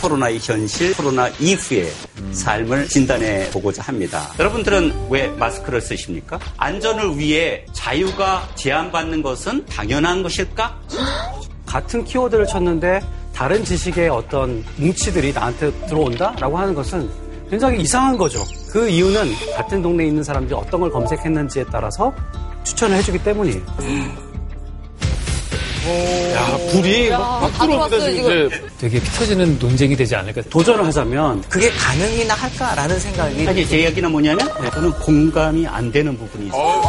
코로나의 현실, 코로나 이후의 삶을 진단해 보고자 합니다. 여러분들은 왜 마스크를 쓰십니까? 안전을 위해 자유가 제한받는 것은 당연한 것일까? 같은 키워드를 쳤는데 다른 지식의 어떤 뭉치들이 나한테 들어온다라고 하는 것은 굉장히 이상한 거죠. 그 이유는 같은 동네에 있는 사람들이 어떤 걸 검색했는지에 따라서 추천을 해주기 때문이에요. 야, 불이 막, 막 들어옵니다, 지금 이제. 되게 피 터지는 논쟁이 되지 않을까. 도전을 하자면 그게 가능이나 할까라는 생각이 사실 제 이야기는 뭐냐면 저는 공감이 안 되는 부분이 있어요.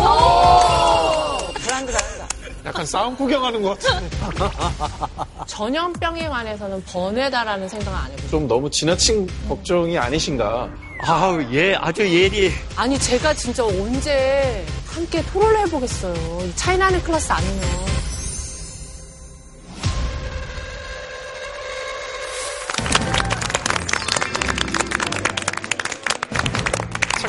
불안불안하다. 약간 싸움 구경하는 것 같은. 전염병에 관해서는 번외다라는 생각은 안 해보죠. 좀 너무 지나친 걱정이 아니신가. 아우, 예, 아주 예리. 아니 제가 진짜 언제 함께 토론을 해보겠어요. 이 차이나는 클래스 아니면.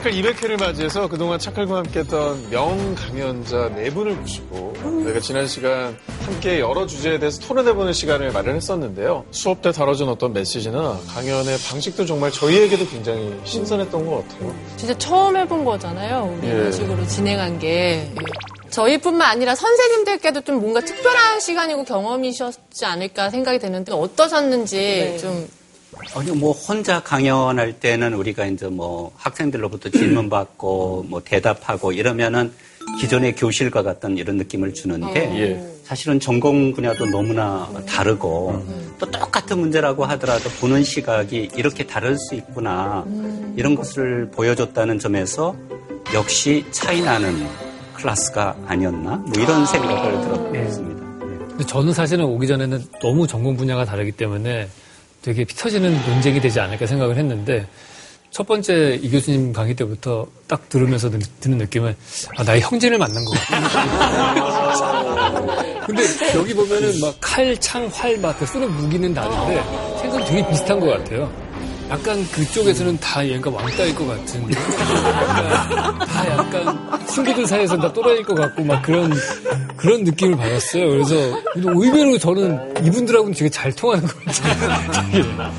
차클 200회를 맞이해서 그동안 차클과 함께했던 명 강연자 네 분을 모시고 저희가 지난 시간 함께 여러 주제에 대해서 토론해보는 시간을 마련했었는데요. 수업 때 다뤄진 어떤 메시지나 강연의 방식도 정말 저희에게도 굉장히 신선했던 것 같아요. 진짜 처음 해본 거잖아요. 우리 예. 이런 식으로 진행한 게. 저희뿐만 아니라 선생님들께도 좀 뭔가 특별한 시간이고 경험이셨지 않을까 생각이 되는데 어떠셨는지 좀 아니, 뭐, 혼자 강연할 때는 우리가 이제 뭐, 학생들로부터 질문 받고, 뭐, 대답하고 이러면은 기존의 교실과 같은 이런 느낌을 주는데, 예. 사실은 전공 분야도 너무나 다르고, 또 똑같은 문제라고 하더라도 보는 시각이 이렇게 다를 수 있구나, 이런 것을 보여줬다는 점에서 역시 차이 나는 클래스가 아니었나? 뭐 이런 생각을 들었습니다. 예. 근데 저는 사실은 오기 전에는 너무 전공 분야가 다르기 때문에 되게 피 터지는 논쟁이 되지 않을까 생각을 했는데 첫 번째 이 교수님 강의 때부터 딱 들으면서 드- 드는 느낌은 아, 나의 형제를 만난 것 같아. 근데 여기 보면은 막 칼, 창, 활, 막 쓰는 무기는 다른데 생각이 되게 비슷한 것 같아요. 약간 그쪽에서는 다 얘가 왕따일 것 같은. 약간 다 약간 신기들 사이에서 다 또라이일 것 같고 막 그런 그런 느낌을 받았어요. 그래서 근데 의외로 저는 이분들하고는 되게 잘 통하는 것 같아요.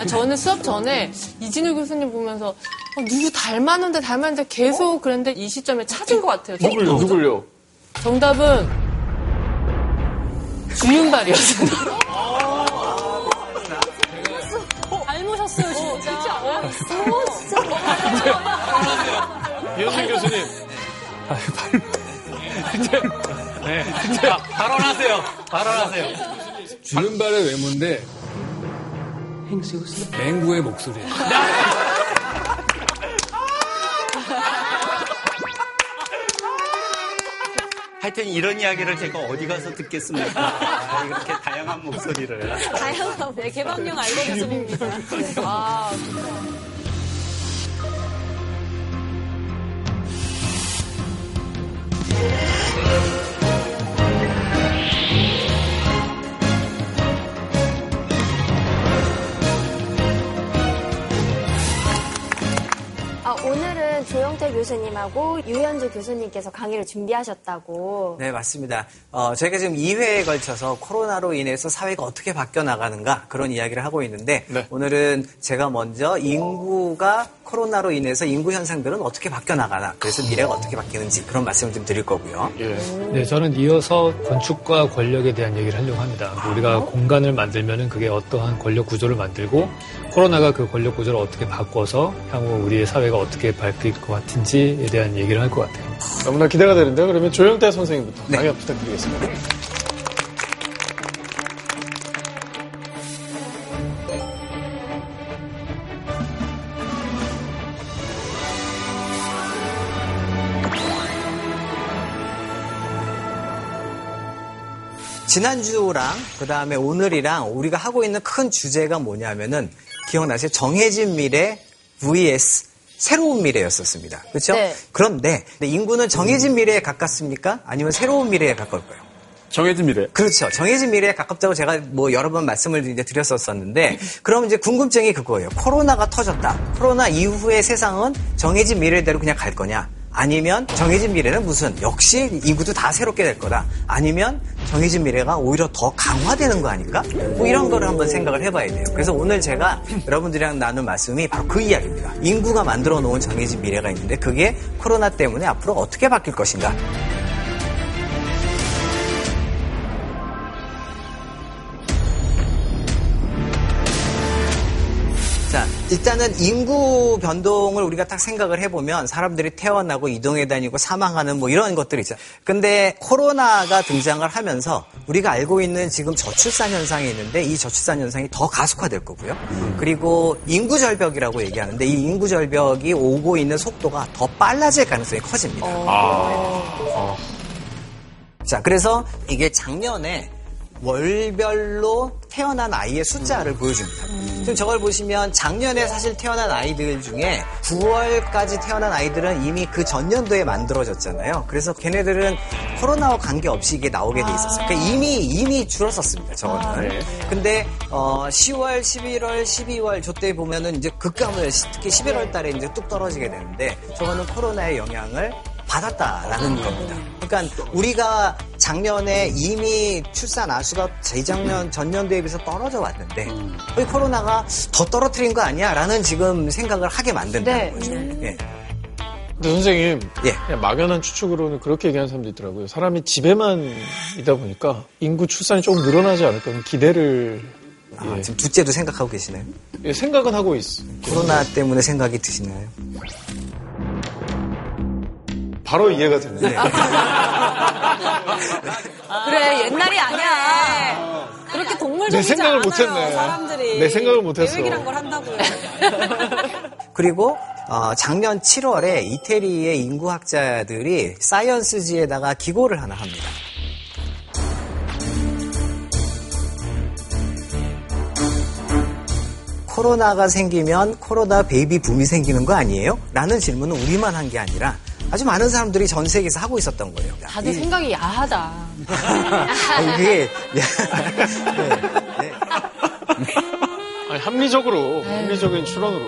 저는 수업 전에 이진우 교수님 보면서 어, 누구 닮았는데 닮았는데 계속 그랬는데 이 시점에 찾은 것 같아요. 누굴요, 누굴요? 정답은 주윤발이었어요. 닮으셨어요, 진짜. 이현진 교수님. 발언하세요. 발언하세요. 주른발의 외모인데 맹구의 목소리. 하여튼 이런 이야기를 제가 어디 가서 듣겠습니까? 아, 이렇게 다양한 목소리를. 다양한 네, 개방형 알고리즘입니다. 아, 아, 오늘은 조영태 교수님하고 유현주 교수님께서 강의를 준비하셨다고. 네, 맞습니다. 어, 저희가 지금 2회에 걸쳐서 코로나로 인해서 사회가 어떻게 바뀌어 나가는가 그런 이야기를 하고 있는데 네. 오늘은 제가 먼저 인구가 코로나로 인해서 인구 현상들은 어떻게 바뀌어 나가나 그래서 미래가 어떻게 바뀌는지 그런 말씀을 좀 드릴 거고요. 예. 네, 저는 이어서 건축과 권력에 대한 얘기를 하려고 합니다. 우리가 공간을 만들면은 그게 어떠한 권력 구조를 만들고 코로나가 그 권력 구조를 어떻게 바꿔서 향후 우리의 사회가 어떻게 바뀔 것 같은지에 대한 얘기를 할 것 같아요. 너무나 기대가 되는데요. 그러면 조영태 선생님부터 네. 강의 부탁드리겠습니다. 지난주랑 그 다음에 오늘이랑 우리가 하고 있는 큰 주제가 뭐냐면은 기억나세요? 정해진 미래 vs 새로운 미래였었습니다. 그렇죠? 네. 그런데 인구는 정해진 미래에 가깝습니까? 아니면 새로운 미래에 가까울까요? 정해진 미래. 그렇죠. 정해진 미래에 가깝다고 제가 뭐 여러 번 말씀을 이제 드렸었었는데, 그럼 이제 궁금증이 그거예요. 코로나가 터졌다. 코로나 이후의 세상은 정해진 미래대로 그냥 갈 거냐? 아니면 정해진 미래는 무슨 역시 인구도 다 새롭게 될 거다. 아니면 정해진 미래가 오히려 더 강화되는 거 아닐까? 뭐 이런 거를 한번 생각을 해봐야 돼요. 그래서 오늘 제가 여러분들이랑 나눈 말씀이 바로 그 이야기입니다. 인구가 만들어 놓은 정해진 미래가 있는데 그게 코로나 때문에 앞으로 어떻게 바뀔 것인가? 일단은 인구 변동을 우리가 딱 생각을 해보면 사람들이 태어나고 이동해 다니고 사망하는 뭐 이런 것들이 있죠. 근데 코로나가 등장을 하면서 우리가 알고 있는 지금 저출산 현상이 있는데 이 저출산 현상이 더 가속화될 거고요. 그리고 인구 절벽이라고 얘기하는데 이 인구 절벽이 오고 있는 속도가 더 빨라질 가능성이 커집니다. 자, 그래서 이게 작년에 월별로 태어난 아이의 숫자를 보여줍니다. 지금 저걸 보시면 작년에 사실 태어난 아이들 중에 9월까지 태어난 아이들은 이미 그 전년도에 만들어졌잖아요. 그래서 걔네들은 코로나와 관계없이 이게 나오게 돼 있었어요. 그러니까 이미 이미 줄었었습니다. 저거는. 근데 어, 10월, 11월, 12월 저때 보면은 이제 급감을 특히 11월 달에 이제 뚝 떨어지게 되는데 저거는 코로나의 영향을 받았다라는 겁니다. 그러니까 우리가 작년에 이미 출산 아수가 재작년 전년도에 비해서 떨어져 왔는데 이 코로나가 더 떨어뜨린 거 아니야라는 지금 생각을 하게 만든다는 네. 거죠. 예. 근데 선생님, 예. 그냥 막연한 추측으로는 그렇게 얘기하는 사람도 있더라고요. 사람이 집에만 있다 보니까 인구 출산이 조금 늘어나지 않을까 하는 기대를 아, 예. 지금 둘째도 생각하고 계시나요? 예, 생각은 하고 있어. 코로나 때문에 생각이 드시나요? 바로 이해가 되네. 그래 옛날이 아니야. 그렇게 동물적이지 내 생각을 못했네. 사람들이. 내 생각을 못했어. 계획이란 걸 한다고요. 그리고 어, 작년 7월에 이태리의 인구학자들이 사이언스지에다가 기고를 하나 합니다. 코로나가 생기면 코로나 베이비 붐이 생기는 거 아니에요? 라는 질문은 우리만 한 게 아니라 아주 많은 사람들이 전 세계에서 하고 있었던 거예요. 다들 생각이 야하다. 아, 이게 네. 네. 아니, 합리적으로, 합리적인 추론으로.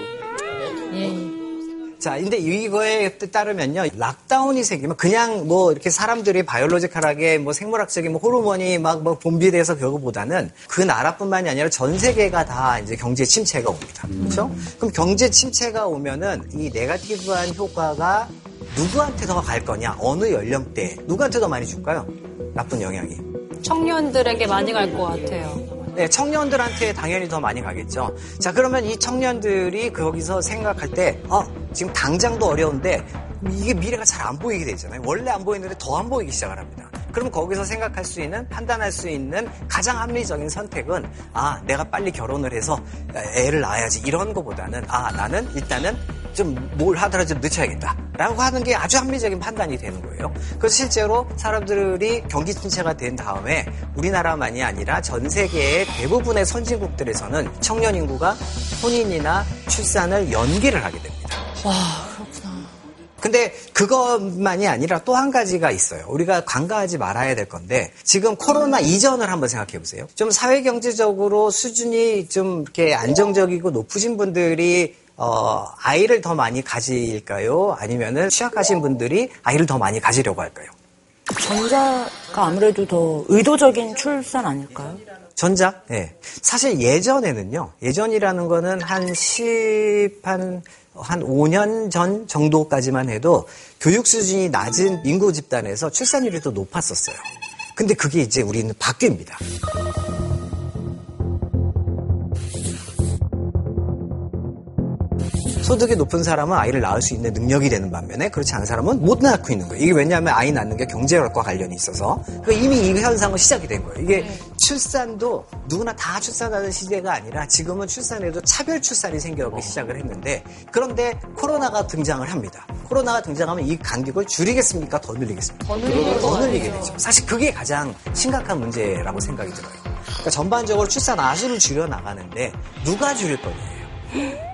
자, 근데 이거에 따르면요, 락다운이 생기면 그냥 뭐 이렇게 사람들이 바이올로지컬하게 뭐 생물학적인 뭐 호르몬이 막 뭐 분비돼서 그거보다는 그 나라뿐만이 아니라 전 세계가 다 이제 경제 침체가 옵니다. 그렇죠? 그럼 경제 침체가 오면은 이 네가티브한 효과가 누구한테 더 갈 거냐? 어느 연령대? 누구한테 더 많이 줄까요? 나쁜 영향이. 청년들에게 많이 갈 것 같아요. 네, 청년들한테 당연히 더 많이 가겠죠. 자, 그러면 이 청년들이 거기서 생각할 때, 어, 지금 당장도 어려운데, 이게 미래가 잘 안 보이게 되잖아요. 원래 안 보이는데 더 안 보이기 시작을 합니다. 그럼 거기서 생각할 수 있는, 판단할 수 있는 가장 합리적인 선택은, 아, 내가 빨리 결혼을 해서 애를 낳아야지. 이런 거보다는, 아, 나는 일단은 좀뭘 하더라도 좀 늦춰야겠다. 라고 하는 게 아주 합리적인 판단이 되는 거예요. 그래서 실제로 사람들이 경기 침체가 된 다음에 우리나라만이 아니라 전 세계의 대부분의 선진국들에서는 청년 인구가 혼인이나 출산을 연기를 하게 됩니다. 근데 그것만이 아니라 또 한 가지가 있어요. 우리가 간과하지 말아야 될 건데 지금 코로나 이전을 한번 생각해 보세요. 좀 사회 경제적으로 수준이 좀 이렇게 안정적이고 높으신 분들이 어, 아이를 더 많이 가질까요? 아니면은 취약하신 분들이 아이를 더 많이 가지려고 할까요? 전자가 아무래도 더 의도적인 출산 아닐까요? 전자? 예. 사실 예전에는요, 예전이라는 거는 한 10, 한, 한 5년 전 정도까지만 해도 교육 수준이 낮은 인구 집단에서 출산율이 더 높았었어요. 근데 그게 이제 우리는 바뀝니다. 소득이 높은 사람은 아이를 낳을 수 있는 능력이 되는 반면에 그렇지 않은 사람은 못 낳고 있는 거예요. 이게 왜냐하면 아이 낳는 게 경제력과 관련이 있어서 그러니까 이미 이 현상은 시작이 된 거예요. 이게 출산도 누구나 다 출산하는 시대가 아니라 지금은 출산에도 차별 출산이 생겨나기 시작을 했는데 그런데 코로나가 등장을 합니다. 코로나가 등장하면 이 간격을 줄이겠습니까? 더 늘리겠습니까? 더 늘리게, 더 늘리게 되죠. 사실 그게 가장 심각한 문제라고 생각이 들어요. 그러니까 전반적으로 출산 아수를 줄여 나가는데 누가 줄일 거예요?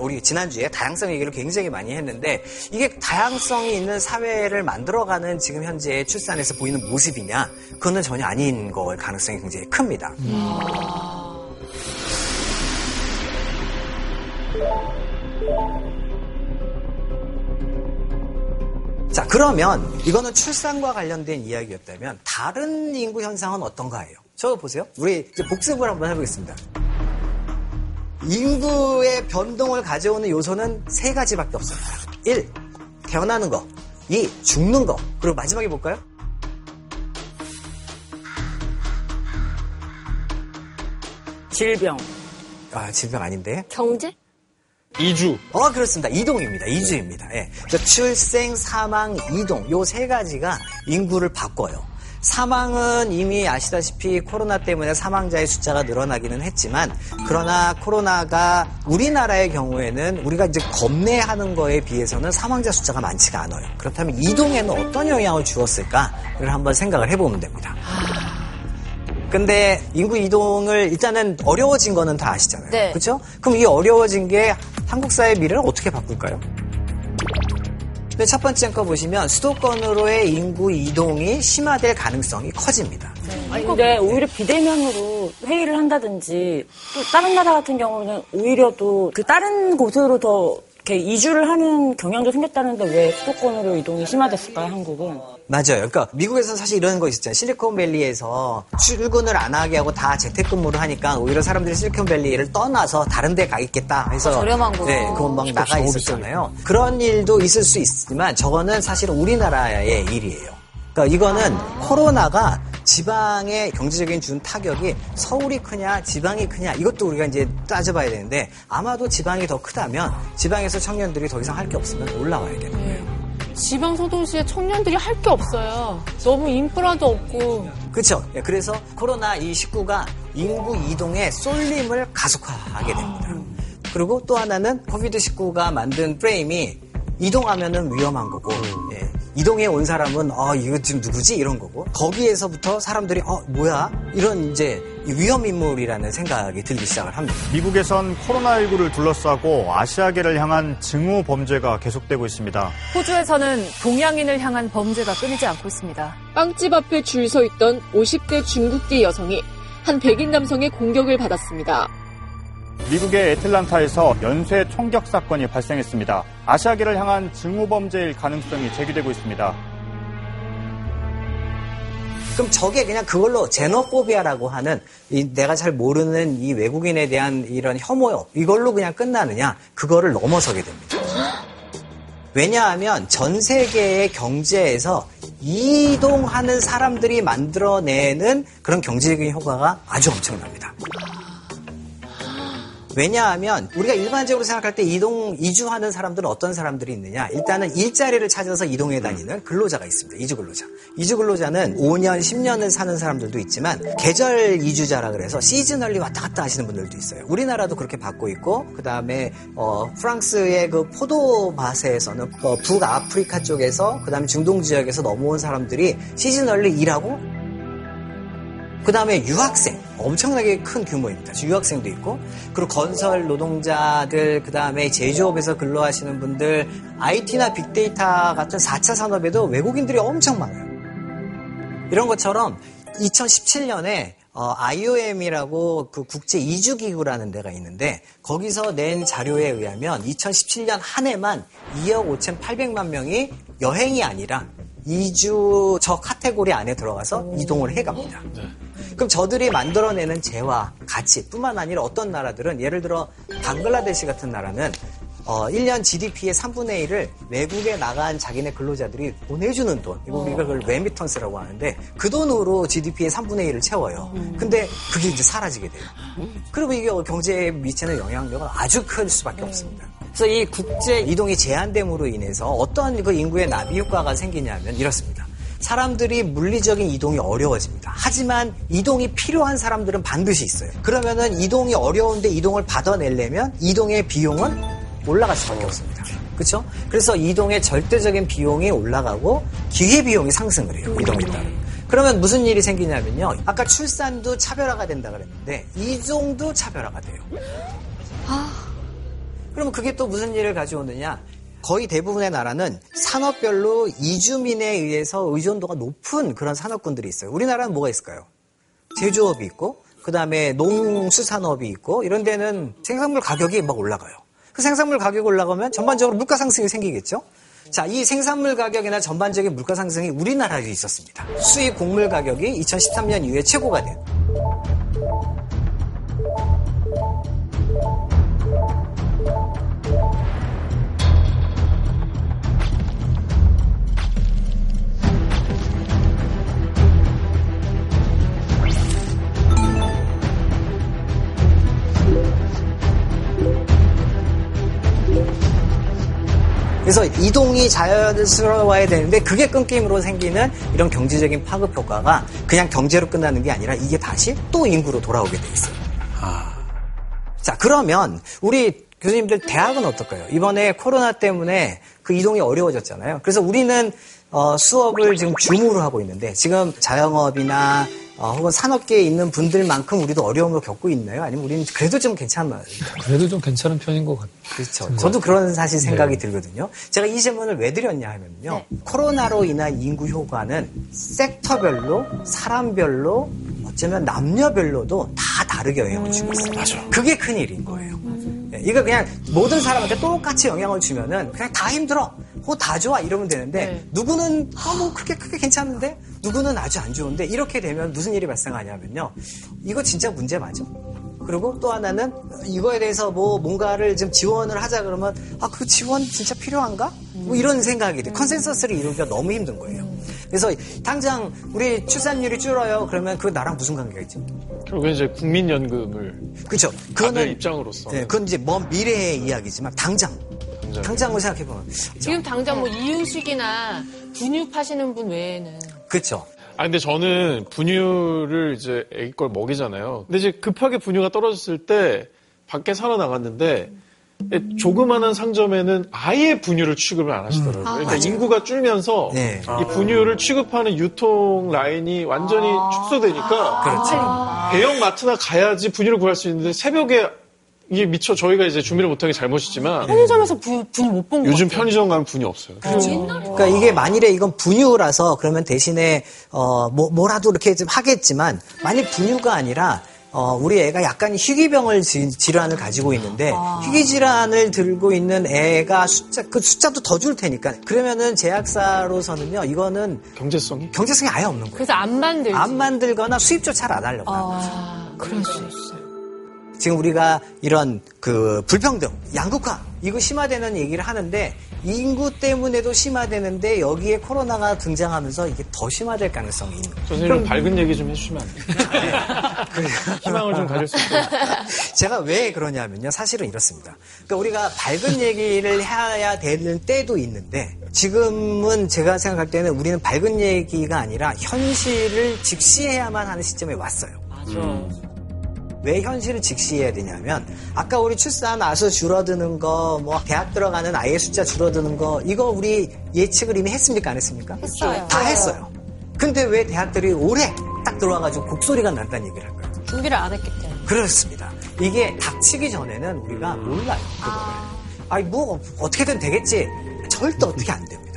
우리 지난주에 다양성 얘기를 굉장히 많이 했는데 이게 다양성이 있는 사회를 만들어가는 지금 현재 출산에서 보이는 모습이냐 그거는 전혀 아닌 걸 가능성이 굉장히 큽니다. 그러면 이거는 출산과 관련된 이야기였다면 다른 인구 현상은 어떤가예요? 저 보세요. 우리 복습을 한번 해보겠습니다. 인구의 변동을 가져오는 요소는 세 가지밖에 없습니다. 1. 태어나는 거. 2. 죽는 거. 그리고 마지막에 볼까요? 질병. 아, 질병 아닌데. 경제? 이주. 어, 그렇습니다. 이동입니다. 이주입니다. 예. 그래서 출생, 사망, 이동. 요 세 가지가 인구를 바꿔요. 사망은 이미 아시다시피 코로나 때문에 사망자의 숫자가 늘어나기는 했지만, 그러나 코로나가 우리나라의 경우에는 우리가 이제 겁내하는 거에 비해서는 사망자 숫자가 많지가 않아요. 그렇다면 이동에는 어떤 영향을 주었을까를 한번 생각을 해보면 됩니다. 근데 인구 이동을 일단은 어려워진 거는 다 아시잖아요. 네. 그렇죠? 그럼 이 어려워진 게 한국 사회의 미래를 어떻게 바꿀까요? 근데 첫 번째 거 보시면 수도권으로의 인구 이동이 심화될 가능성이 커집니다. 아니, 근데 오히려 비대면으로 회의를 한다든지 또 다른 나라 같은 경우는 오히려 또 그 다른 곳으로 더 이렇게 이주를 하는 경향도 생겼다는데 왜 수도권으로 이동이 심화됐을까요, 한국은? 맞아요. 그러니까 미국에서 사실 이런 거 있었잖아요. 실리콘밸리에서 출근을 안 하게 하고 다 재택근무를 하니까 오히려 사람들이 실리콘밸리를 떠나서 다른 데가 있겠다 해서 저렴한 곳. 네, 그건 막 나가 있었잖아요. 그런 일도 있을 수 있지만 저거는 사실은 우리나라의 일이에요. 그러니까 이거는 코로나가 지방의 경제적인 준 타격이 서울이 크냐 지방이 크냐 이것도 우리가 이제 따져봐야 되는데 아마도 지방이 더 크다면 지방에서 청년들이 더 이상 할 게 없으면 올라와야 되는 거예요. 지방 소도시에 청년들이 할 게 없어요. 너무 인프라도 없고. 그렇죠. 그래서 코로나 이 19가 인구 이동의 쏠림을 가속화하게 됩니다. 그리고 또 하나는 코비드 19가 만든 프레임이 이동하면은 위험한 거고 예. 이동해 온 사람은 어 이거 지금 누구지 이런 거고 거기에서부터 사람들이 어 뭐야 이런 이제 위험 인물이라는 생각이 들기 시작을 합니다. 미국에선 코로나19를 둘러싸고 아시아계를 향한 증오 범죄가 계속되고 있습니다. 호주에서는 동양인을 향한 범죄가 끊이지 않고 있습니다. 빵집 앞에 줄 서 있던 50대 중국계 여성이 한 백인 남성의 공격을 받았습니다. 미국의 애틀란타에서 연쇄 총격 사건이 발생했습니다. 아시아계를 향한 증오 범죄일 가능성이 제기되고 있습니다. 그럼 저게 그냥 그걸로 제노포비아라고 하는 이 내가 잘 모르는 이 외국인에 대한 이런 혐오 이걸로 그냥 끝나느냐 그거를 넘어서게 됩니다. 왜냐하면 전 세계의 경제에서 이동하는 사람들이 만들어내는 그런 경제적인 효과가 아주 엄청납니다. 왜냐하면 우리가 일반적으로 생각할 때 이동 이주하는 사람들은 어떤 사람들이 있느냐? 일단은 일자리를 찾아서 이동해 다니는 근로자가 있습니다. 이주 근로자. 이주 근로자는 5년, 10년을 사는 사람들도 있지만 계절 이주자라 그래서 시즈널리 왔다 갔다 하시는 분들도 있어요. 우리나라도 그렇게 받고 있고 그다음에 어, 프랑스의 그 포도밭에서는 어, 북아프리카 쪽에서 그다음에 중동 지역에서 넘어온 사람들이 시즈널리 일하고 그 다음에 유학생 엄청나게 큰 규모입니다. 유학생도 있고 그리고 건설 노동자들 그 다음에 제조업에서 근로하시는 분들 IT나 빅데이터 같은 4차 산업에도 외국인들이 엄청 많아요. 이런 것처럼 2017년에 어, IOM이라고 그 국제 이주기구라는 데가 있는데 거기서 낸 자료에 의하면 2017년 한 해만 2억 5,800만 명이 여행이 아니라 이주 저 카테고리 안에 들어가서 이동을 해갑니다. 그럼 저들이 만들어내는 재화, 가치뿐만 아니라 어떤 나라들은 예를 들어 방글라데시 같은 나라는 어, 1년 GDP의 3분의 1을 외국에 나간 자기네 근로자들이 보내주는 돈. 이거 우리가 그걸 remittance라고 하는데 그 돈으로 GDP의 3분의 1을 채워요. 근데 그게 이제 사라지게 돼요. 그리고 이게 경제에 미치는 영향력은 아주 클 수밖에 없습니다. 그래서 이 국제 이동이 제한됨으로 인해서 어떤 그 인구의 나비 효과가 생기냐면 이렇습니다. 사람들이 물리적인 이동이 어려워집니다. 하지만 이동이 필요한 사람들은 반드시 있어요. 그러면은 이동이 어려운데 이동을 받아내려면 이동의 비용은 올라갈 수밖에 없습니다. 그렇죠? 그래서 이동의 절대적인 비용이 올라가고 기회 비용이 상승을 해요. 이동에 따라. 그러면 무슨 일이 생기냐면요. 아까 출산도 차별화가 된다 그랬는데 이동도 차별화가 돼요. 그러면 그게 또 무슨 일을 가져오느냐? 거의 대부분의 나라는 산업별로 이주민에 의해서 의존도가 높은 그런 산업군들이 있어요. 우리나라는 뭐가 있을까요? 제조업이 있고, 그 다음에 농수산업이 있고, 이런 데는 생산물 가격이 막 올라가요. 그 생산물 가격이 올라가면 전반적으로 물가 상승이 생기겠죠? 자, 이 생산물 가격이나 전반적인 물가 상승이 우리나라에 있었습니다. 수입 곡물 가격이 2013년 이후에 최고가 돼 이동이 자연스러워야 되는데 그게 끊김으로 생기는 이런 경제적인 파급 효과가 그냥 경제로 끝나는 게 아니라 이게 다시 또 인구로 돌아오게 돼 있어요. 자, 그러면 우리 교수님들 대학은 어떨까요? 이번에 코로나 때문에 그 이동이 어려워졌잖아요. 그래서 우리는 어, 수업을 지금 줌으로 하고 있는데 지금 자영업이나 어, 혹은 산업계에 있는 분들만큼 우리도 어려움을 겪고 있나요? 아니면 우리는 그래도 좀 괜찮나요? 그래도 좀 괜찮은 편인 것 같아요. 그렇죠. 저도 그런 사실 생각이 네. 들거든요. 제가 이 질문을 왜 드렸냐 하면요. 코로나로 인한 인구 효과는 섹터별로, 사람별로, 어쩌면 남녀별로도 다 다르게 영향을 주고 있어요. 맞아. 그게 큰 일인 거예요. 네, 이거 그냥 모든 사람한테 똑같이 영향을 주면은 그냥 다 힘들어. 어, 다 좋아. 이러면 되는데 네. 누구는 아, 뭐 그렇게 크게 괜찮은데 누구는 아주 안 좋은데 이렇게 되면 무슨 일이 발생하냐면요. 이거 진짜 문제 맞아. 그리고 또 하나는 이거에 대해서 뭐 뭔가를 좀 지원을 하자 그러면 아 그 지원 진짜 필요한가? 뭐 이런 생각이 돼. consensus를 이루기가 너무 힘든 거예요. 그래서 당장 우리 출산율이 줄어요. 그러면 그 나랑 무슨 관계가 있지? 결국엔 이제 국민연금을 그렇죠. 그거는 입장으로서 네, 그건 이제 먼 미래의 이야기지만 당장 당장을 생각해 보면 지금 당장 뭐 이유식이나 분유 파시는 분 외에는 그렇죠. 아 근데 저는 분유를 이제 애기 걸 먹이잖아요. 근데 이제 급하게 분유가 떨어졌을 때 밖에 사러 나갔는데 조그마한 상점에는 아예 분유를 취급을 안 하시더라고요. 아, 그러니까 맞아요. 인구가 줄면서 네. 이 분유를 취급하는 유통 라인이 완전히 축소되니까 그렇죠. 대형 마트나 가야지 분유를 구할 수 있는데 새벽에 이게 미처 저희가 이제 준비를 못한 게 잘못이지만 편의점에서 부- 분유 못 본 거 요즘 같아요. 편의점 가면 분유 없어요. 그러니까 이게 만일에 이건 분유라서 그러면 대신에 어 뭐, 뭐라도 이렇게 좀 하겠지만 만일 분유가 아니라 어, 우리 애가 약간 희귀병을 지- 질환을 가지고 있는데 희귀 질환을 들고 있는 애가 숫자 그 숫자도 더 줄 테니까 그러면은 제약사로서는요 이거는 경제성이 경제성이 아예 없는 거예요. 그래서 안 만들지. 안 만들거나 수입조차를 안 하려고 하는 거죠. 아, 그럴 수 있어요. 지금 우리가 이런 그 불평등, 양극화 이거 심화되는 얘기를 하는데 인구 때문에도 심화되는데 여기에 코로나가 등장하면서 이게 더 심화될 가능성이 있는 거예요. 선생님 좀 밝은 얘기 좀 해주시면 안 돼요? 희망을 좀 가질 수 있도록. 제가 왜 그러냐면요. 사실은 이렇습니다. 그러니까 우리가 밝은 얘기를 해야 되는 때도 있는데 지금은 제가 생각할 때는 우리는 밝은 얘기가 아니라 현실을 직시해야만 하는 시점에 왔어요. 왜 현실을 직시해야 되냐면 아까 우리 출산 아수 줄어드는 거, 뭐 대학 들어가는 아이의 숫자 줄어드는 거 이거 우리 예측을 이미 했습니까 안 했습니까? 했어요. 다 했어요. 근데 왜 대학들이 올해 딱 들어와가지고 곡소리가 난다는 얘기를 할까요? 준비를 안 했기 때문에. 그렇습니다. 이게 닥치기 전에는 우리가 몰라요, 그거를. 아니, 뭐, 어떻게든 되겠지. 절대 어떻게 안 됩니다.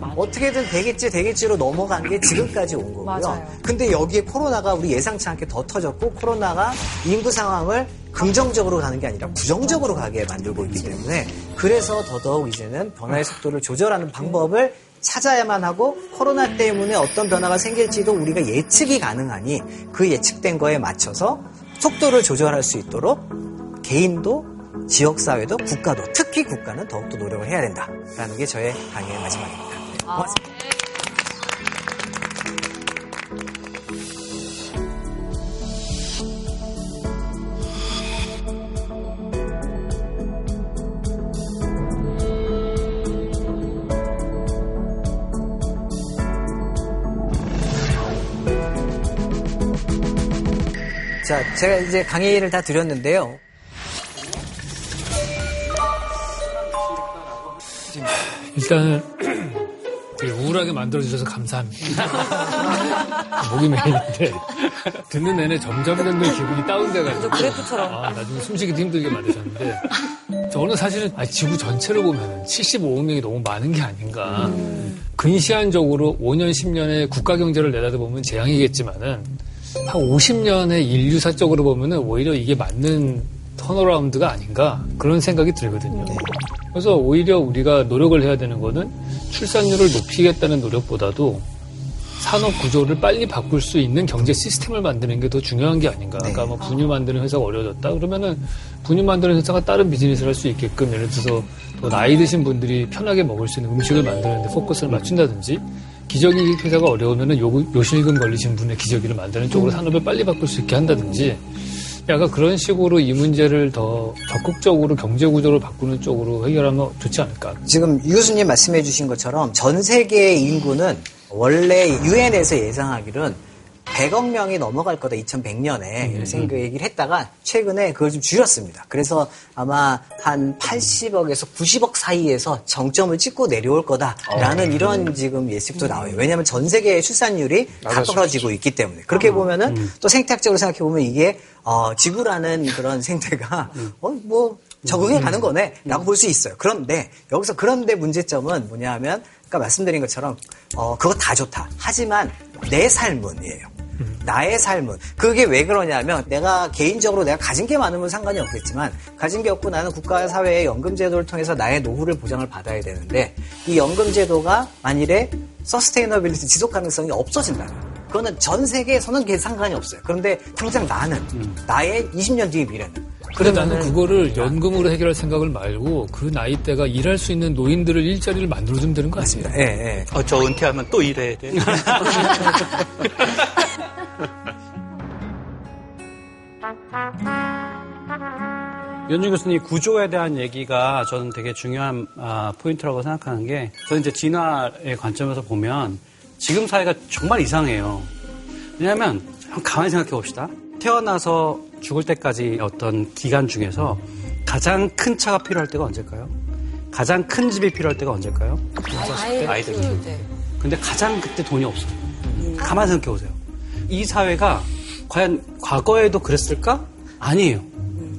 어떻게든 되겠지, 되겠지로 넘어간 게 지금까지 온 거고요. 맞아요. 근데 여기에 코로나가 우리 예상치 않게 더 터졌고, 코로나가 인구 상황을 긍정적으로 가는 게 아니라 부정적으로 가게 만들고 있기 때문에, 그래서 더더욱 이제는 변화의 속도를 조절하는 방법을 찾아야만 하고 코로나 때문에 어떤 변화가 생길지도 우리가 예측이 가능하니 그 예측된 거에 맞춰서 속도를 조절할 수 있도록 개인도 지역사회도 국가도 특히 국가는 더욱더 노력을 해야 된다라는 게 저의 강의의 마지막입니다. 네, 고맙습니다. 자, 제가 이제 강의를 다 드렸는데요. 되게 우울하게 만들어주셔서 감사합니다. 목이 메이는데 듣는 내내 점점 점점 기분이 다운돼가지고 그래프처럼. 아, 나중에 숨쉬기도 힘들게 만드셨는데 저는 사실은 아, 지구 전체를 보면 75억 명이 너무 많은 게 아닌가. 근시안적으로 5년, 10년의 국가 경제를 내다보면 재앙이겠지만은 한 50년의 인류사적으로 보면은 오히려 이게 맞는 턴어라운드가 아닌가 그런 생각이 들거든요. 그래서 오히려 우리가 노력을 해야 되는 거는 출산율을 높이겠다는 노력보다도 산업 구조를 빨리 바꿀 수 있는 경제 시스템을 만드는 게 더 중요한 게 아닌가. 네. 아까 뭐 분유 만드는 회사가 어려워졌다. 그러면은 분유 만드는 회사가 다른 비즈니스를 할 수 있게끔 예를 들어서 더 나이 드신 분들이 편하게 먹을 수 있는 음식을 만드는데 포커스를 맞춘다든지 기저귀 회사가 어려우면은 요, 요실금 걸리신 분의 기저귀를 만드는 쪽으로 산업을 빨리 바꿀 수 있게 한다든지 약간 그런 식으로 이 문제를 더 적극적으로 경제 구조를 바꾸는 쪽으로 해결하면 좋지 않을까. 지금 유 교수님 말씀해 주신 것처럼 전 세계의 인구는 원래 유엔에서 예상하기로는 100억 명이 넘어갈 거다 2100년에 이런 생각 얘기를 했다가 최근에 그걸 좀 줄였습니다. 그래서 아마 한 80억에서 90억 사이에서 정점을 찍고 내려올 거다라는 이런 지금 예측도 나와요. 왜냐하면 전 세계의 출산율이 다 떨어지고 있기 때문에 그렇게 보면은 또 생태학적으로 생각해 보면 이게 어, 지구라는 그런 생태가 어, 뭐 적응해 가는 거네라고 볼 수 있어요. 그런데 여기서 그런데 문제점은 뭐냐하면 아까 말씀드린 것처럼 어, 그거 다 좋다. 하지만 내 삶은이에요. 나의 삶은 그게 왜 그러냐면 내가 개인적으로 내가 가진 게 많으면 상관이 없겠지만 가진 게 없고 나는 국가 사회의 연금 제도를 통해서 나의 노후를 보장을 받아야 되는데 이 연금 제도가 만일에 sustainability 지속 가능성이 없어진다면 그거는 전 세계에서는 그게 상관이 없어요. 그런데 당장 나는 나의 20년 뒤의 미래는 근데 나는 그거를 연금으로 해결할 생각을 말고 그 나이대가 일할 수 있는 노인들을 일자리를 만들어주면 되는 거 아니에요? 예, 예. 어, 저 은퇴하면 또 일해야 돼. 현준 교수님 구조에 대한 얘기가 저는 되게 중요한 아, 포인트라고 생각하는 게 저는 이제 진화의 관점에서 보면 지금 사회가 정말 이상해요. 왜냐하면 가만히 생각해 봅시다. 태어나서 죽을 때까지 어떤 기간 중에서 가장 큰 차가 필요할 때가 언제일까요? 가장 큰 집이 필요할 때가 언제일까요? 아이들 키울 때. 근데 가장 그때 돈이 없어요. 가만히 생각해 보세요. 이 사회가 과연 과거에도 그랬을까? 아니에요.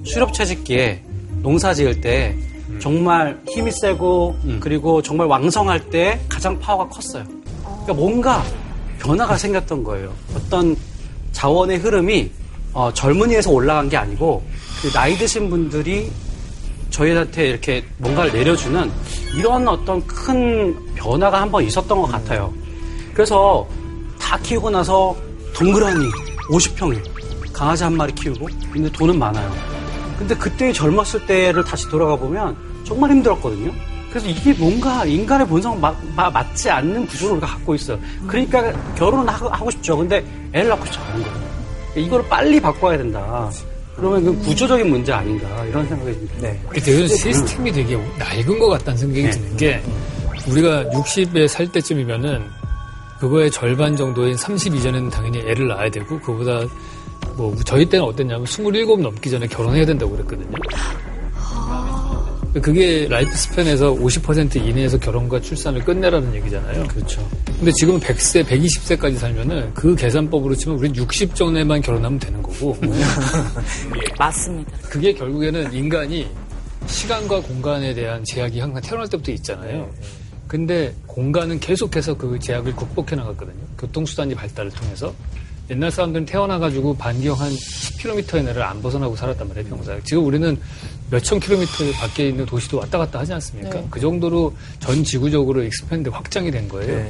수렵 채집기에 농사 지을 때 정말 힘이 세고 그리고 정말 왕성할 때 가장 파워가 컸어요. 그러니까 뭔가 변화가 생겼던 거예요. 어떤 자원의 흐름이 어, 젊은이에서 올라간 게 아니고 그 나이 드신 분들이 저희한테 이렇게 뭔가를 내려주는 이런 어떤 큰 변화가 한번 있었던 것 같아요. 그래서 다 키우고 나서 동그라미 50평에 강아지 한 마리 키우고 근데 돈은 많아요. 근데 그때 젊었을 때를 다시 돌아가 보면 정말 힘들었거든요. 그래서 이게 뭔가 인간의 본성 마, 마- 맞지 않는 구조를 우리가 갖고 있어요. 그러니까 결혼은 하고, 하고 싶죠. 근데 애를 낳고 싶지 않은 거예요. 이거를 빨리 바꿔야 된다. 그러면 그 구조적인 문제 아닌가 이런 생각이 듭니다. 네. 되게 시스템이 되게 낡은 것 같다는 생각이 네. 드는 게 우리가 60에 살 때쯤이면은 그거의 절반 정도인 30 이전에는 당연히 애를 낳아야 되고 그보다 뭐 저희 때는 어땠냐면 27 넘기 전에 결혼해야 된다고 그랬거든요. 그게 life span에서 50% 이내에서 결혼과 출산을 끝내라는 얘기잖아요. 그렇죠. 근데 지금은 100세, 120세까지 살면은 그 계산법으로 치면 우리 60 전에만 결혼하면 되는 거고. 맞습니다. 그게 결국에는 인간이 시간과 공간에 대한 제약이 항상 태어날 때부터 있잖아요. 근데 공간은 계속해서 그 제약을 극복해 나갔거든요. 교통수단이 발달을 통해서. 옛날 사람들은 태어나가지고 반경 한 10km 이내를 안 벗어나고 살았단 말이에요, 평생. 지금 우리는 몇천 킬로미터 밖에 있는 도시도 왔다 갔다 하지 않습니까? 네. 그 정도로 전 지구적으로 expand 확장이 된 거예요.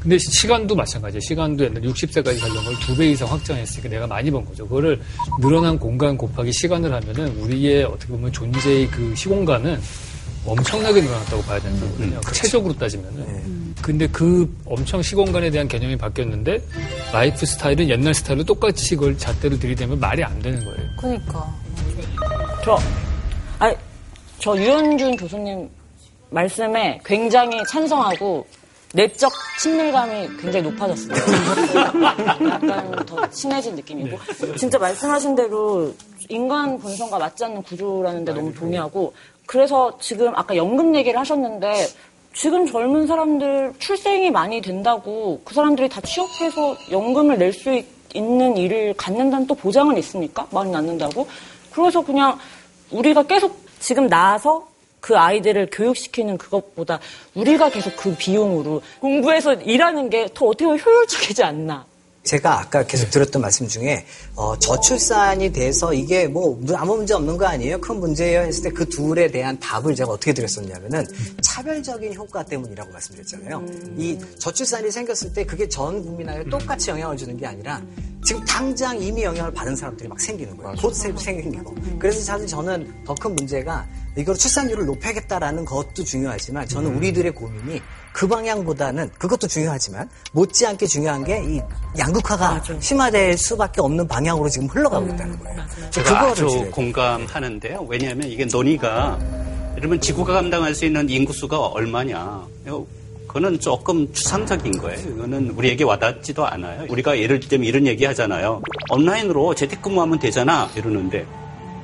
근데 시- 시간도 마찬가지예요. 시간도 옛날 60세까지 살던 걸 두 배 이상 확장했으니까 내가 많이 번 거죠. 그거를 늘어난 공간 곱하기 시간을 하면은 우리의 어떻게 보면 존재의 그 시공간은 엄청나게 늘어났다고 봐야 되는 거거든요. 구체적으로 따지면은. 근데 그 엄청 시공간에 대한 개념이 바뀌었는데 라이프 스타일은 옛날 스타일로 똑같이 그걸 잣대로 들이대면 말이 안 되는 거예요. 그러니까. 저, 아니, 저 유현준 교수님 말씀에 굉장히 찬성하고 내적 친밀감이 굉장히 높아졌어요. 약간 더 친해진 느낌이고. 진짜 말씀하신 대로 인간 본성과 맞지 않는 구조라는 데 너무 동의하고 그래서 지금 아까 연금 얘기를 하셨는데 지금 젊은 사람들 출생이 많이 된다고 그 사람들이 다 취업해서 연금을 낼 수 있는 일을 갖는다는 또 보장은 있습니까? 많이 낳는다고? 그래서 그냥 우리가 계속 지금 나와서 그 아이들을 교육시키는 그것보다 우리가 계속 그 비용으로 공부해서 일하는 게 더 어떻게 보면 효율적이지 않나. 제가 아까 계속 들었던 말씀 중에 어, 저출산이 돼서 이게 뭐 아무 문제 없는 거 아니에요? 큰 문제예요? 했을 때 그 둘에 대한 답을 제가 어떻게 드렸었냐면은 차별적인 효과 때문이라고 말씀드렸잖아요. 이 저출산이 생겼을 때 그게 전 국민한테 똑같이 영향을 주는 게 아니라 지금 당장 이미 영향을 받은 사람들이 막 생기는 거예요. 곧 생- 생기고. 그래서 사실 저는 더 큰 문제가 이걸 출산율을 높여야겠다라는 것도 중요하지만 저는 우리들의 고민이 그 방향보다는 그것도 중요하지만 못지않게 중요한 게 이 양극화가 심화될 수밖에 없는 방향으로 지금 흘러가고 있다는 거예요. 제가 그거를 아주. 공감하는데요. 왜냐하면 이게 논의가 여러분 지구가 감당할 수 있는 인구수가 얼마냐. 그거는 조금 추상적인 거예요. 이거는 우리에게 와닿지도 않아요. 우리가 예를 들면 이런 얘기 하잖아요. 온라인으로 재택근무하면 되잖아. 이러는데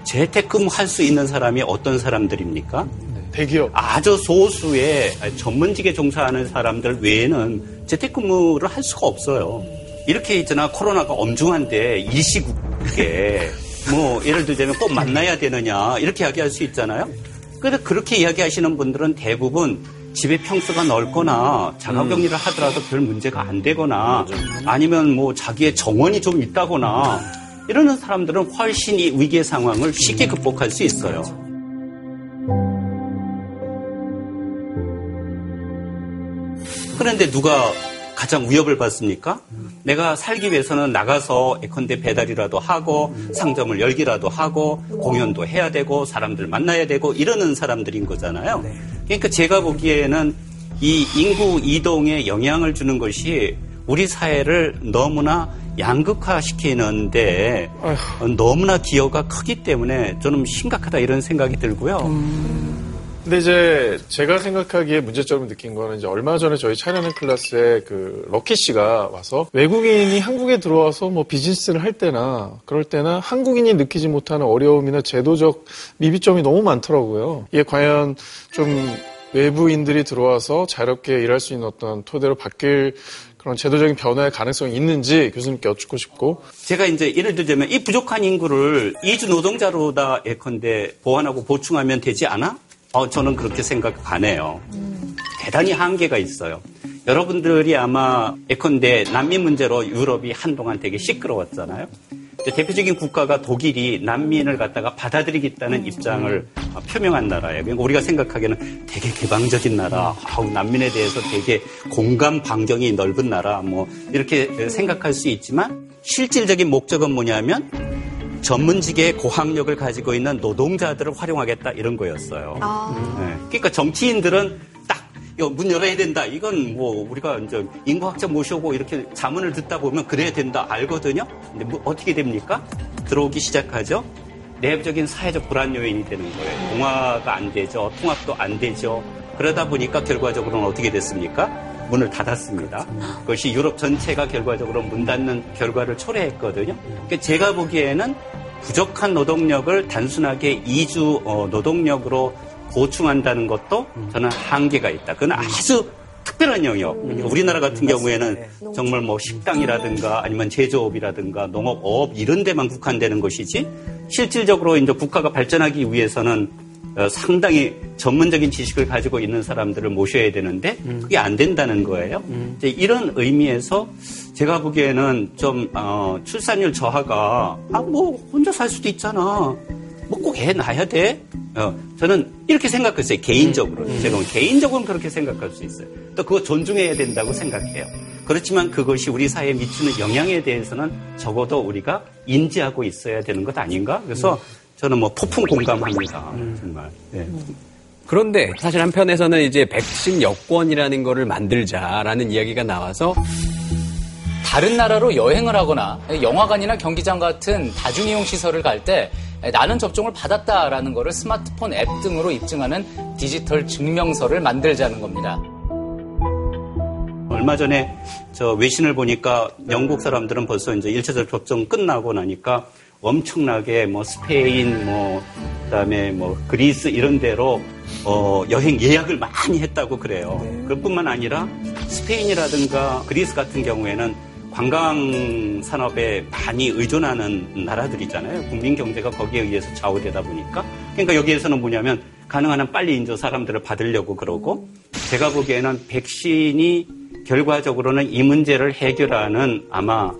재택근무 할 수 있는 사람이 어떤 사람들입니까? 대기업. 아주 소수의 전문직에 종사하는 사람들 외에는 재택근무를 할 수가 없어요. 이렇게 있잖아. 코로나가 엄중한데 일시국에 뭐 예를 들자면 꼭 만나야 되느냐 이렇게 이야기할 수 있잖아요. 그런데 그렇게 이야기하시는 분들은 대부분 집에 평수가 넓거나 자가격리를 하더라도 별 문제가 안 되거나 아니면 뭐 자기의 정원이 좀 있다거나 이러는 사람들은 훨씬 이 위기의 상황을 쉽게 극복할 수 있어요. 그런데 누가 가장 위협을 받습니까? 내가 살기 위해서는 나가서 예컨대 배달이라도 하고 상점을 열기라도 하고 공연도 해야 되고 사람들 만나야 되고 이러는 사람들인 거잖아요. 그러니까 제가 보기에는 이 인구 이동에 영향을 주는 것이 우리 사회를 너무나 양극화시키는데 너무나 기여가 크기 때문에 저는 심각하다 이런 생각이 들고요. 근데 이제 제가 생각하기에 문제점을 느낀 거는 이제 얼마 전에 저희 차이나는 클래스에 그 럭키 씨가 와서 외국인이 한국에 들어와서 뭐 비즈니스를 할 때나 그럴 때나 한국인이 느끼지 못하는 어려움이나 제도적 미비점이 너무 많더라고요. 이게 과연 좀 외부인들이 들어와서 자유롭게 일할 수 있는 어떤 토대로 바뀔 그런 제도적인 변화의 가능성이 있는지 교수님께 여쭙고 싶고 제가 이제 예를 들자면 이 부족한 인구를 이주 노동자로 다 예컨대 보완하고 보충하면 되지 않아? 어, 저는 그렇게 생각 안 해요. 대단히 한계가 있어요. 여러분들이 아마 예컨대 난민 문제로 유럽이 한동안 되게 시끄러웠잖아요. 대표적인 국가가 독일이 난민을 갖다가 받아들이겠다는 입장을 표명한 나라예요. 그러니까 우리가 생각하기에는 되게 개방적인 나라, 아우, 난민에 대해서 되게 공감 반경이 넓은 나라, 뭐 이렇게 생각할 수 있지만 실질적인 목적은 뭐냐면 전문직의 고학력을 가지고 있는 노동자들을 활용하겠다 이런 거였어요. 네. 그러니까 정치인들은 딱 문 열어야 된다. 이건 뭐 우리가 이제 인구학자 모셔오고 이렇게 자문을 듣다 보면 그래야 된다 알거든요. 근데 뭐 어떻게 됩니까? 들어오기 시작하죠. 내부적인 사회적 불안 요인이 되는 거예요. 동화가 안 되죠. 통합도 안 되죠. 그러다 보니까 결과적으로는 어떻게 됐습니까? 문을 닫았습니다. 그것이 유럽 전체가 결과적으로 문 닫는 결과를 초래했거든요. 그러니까 제가 보기에는 부족한 노동력을 단순하게 이주 어, 노동력으로 보충한다는 것도 저는 한계가 있다. 그건 아주 특별한 영역. 그러니까 우리나라 같은 경우에는 정말 뭐 식당이라든가 아니면 제조업이라든가 농업, 어업 이런 데만 국한되는 것이지 실질적으로 이제 국가가 발전하기 위해서는 어, 상당히 전문적인 지식을 가지고 있는 사람들을 모셔야 되는데 그게 안 된다는 거예요. 이제 이런 의미에서 제가 보기에는 좀 어, 출산율 저하가 아 뭐 혼자 살 수도 있잖아. 뭐꼭애 낳아야 돼? 어, 저는 이렇게 생각했어요. 개인적으로. 제가 개인적으로는 그렇게 생각할 수 있어요. 또 그거 존중해야 된다고 생각해요. 그렇지만 그것이 우리 사회에 미치는 영향에 대해서는 적어도 우리가 인지하고 있어야 되는 것 아닌가? 그래서 저는 뭐 폭풍 공감합니다. 정말. 네. 그런데 사실 한편에서는 이제 백신 여권이라는 거를 만들자라는 이야기가 나와서 다른 나라로 여행을 하거나 영화관이나 경기장 같은 다중이용 시설을 갈 때 나는 접종을 받았다라는 것을 스마트폰 앱 등으로 입증하는 디지털 증명서를 만들자는 겁니다. 얼마 전에 저 외신을 보니까 영국 사람들은 벌써 이제 1차적 접종 끝나고 나니까 엄청나게 뭐 스페인 뭐 그다음에 뭐 그리스 이런 데로 어 여행 예약을 많이 했다고 그래요. 그뿐만 아니라 스페인이라든가 그리스 같은 경우에는 관광 산업에 많이 의존하는 나라들이잖아요. 국민 경제가 거기에 의해서 좌우되다 보니까. 그러니까 여기에서는 뭐냐면 가능한 한 빨리 이제 사람들을 받으려고 그러고 제가 보기에는 백신이 결과적으로는 이 문제를 해결하는 아마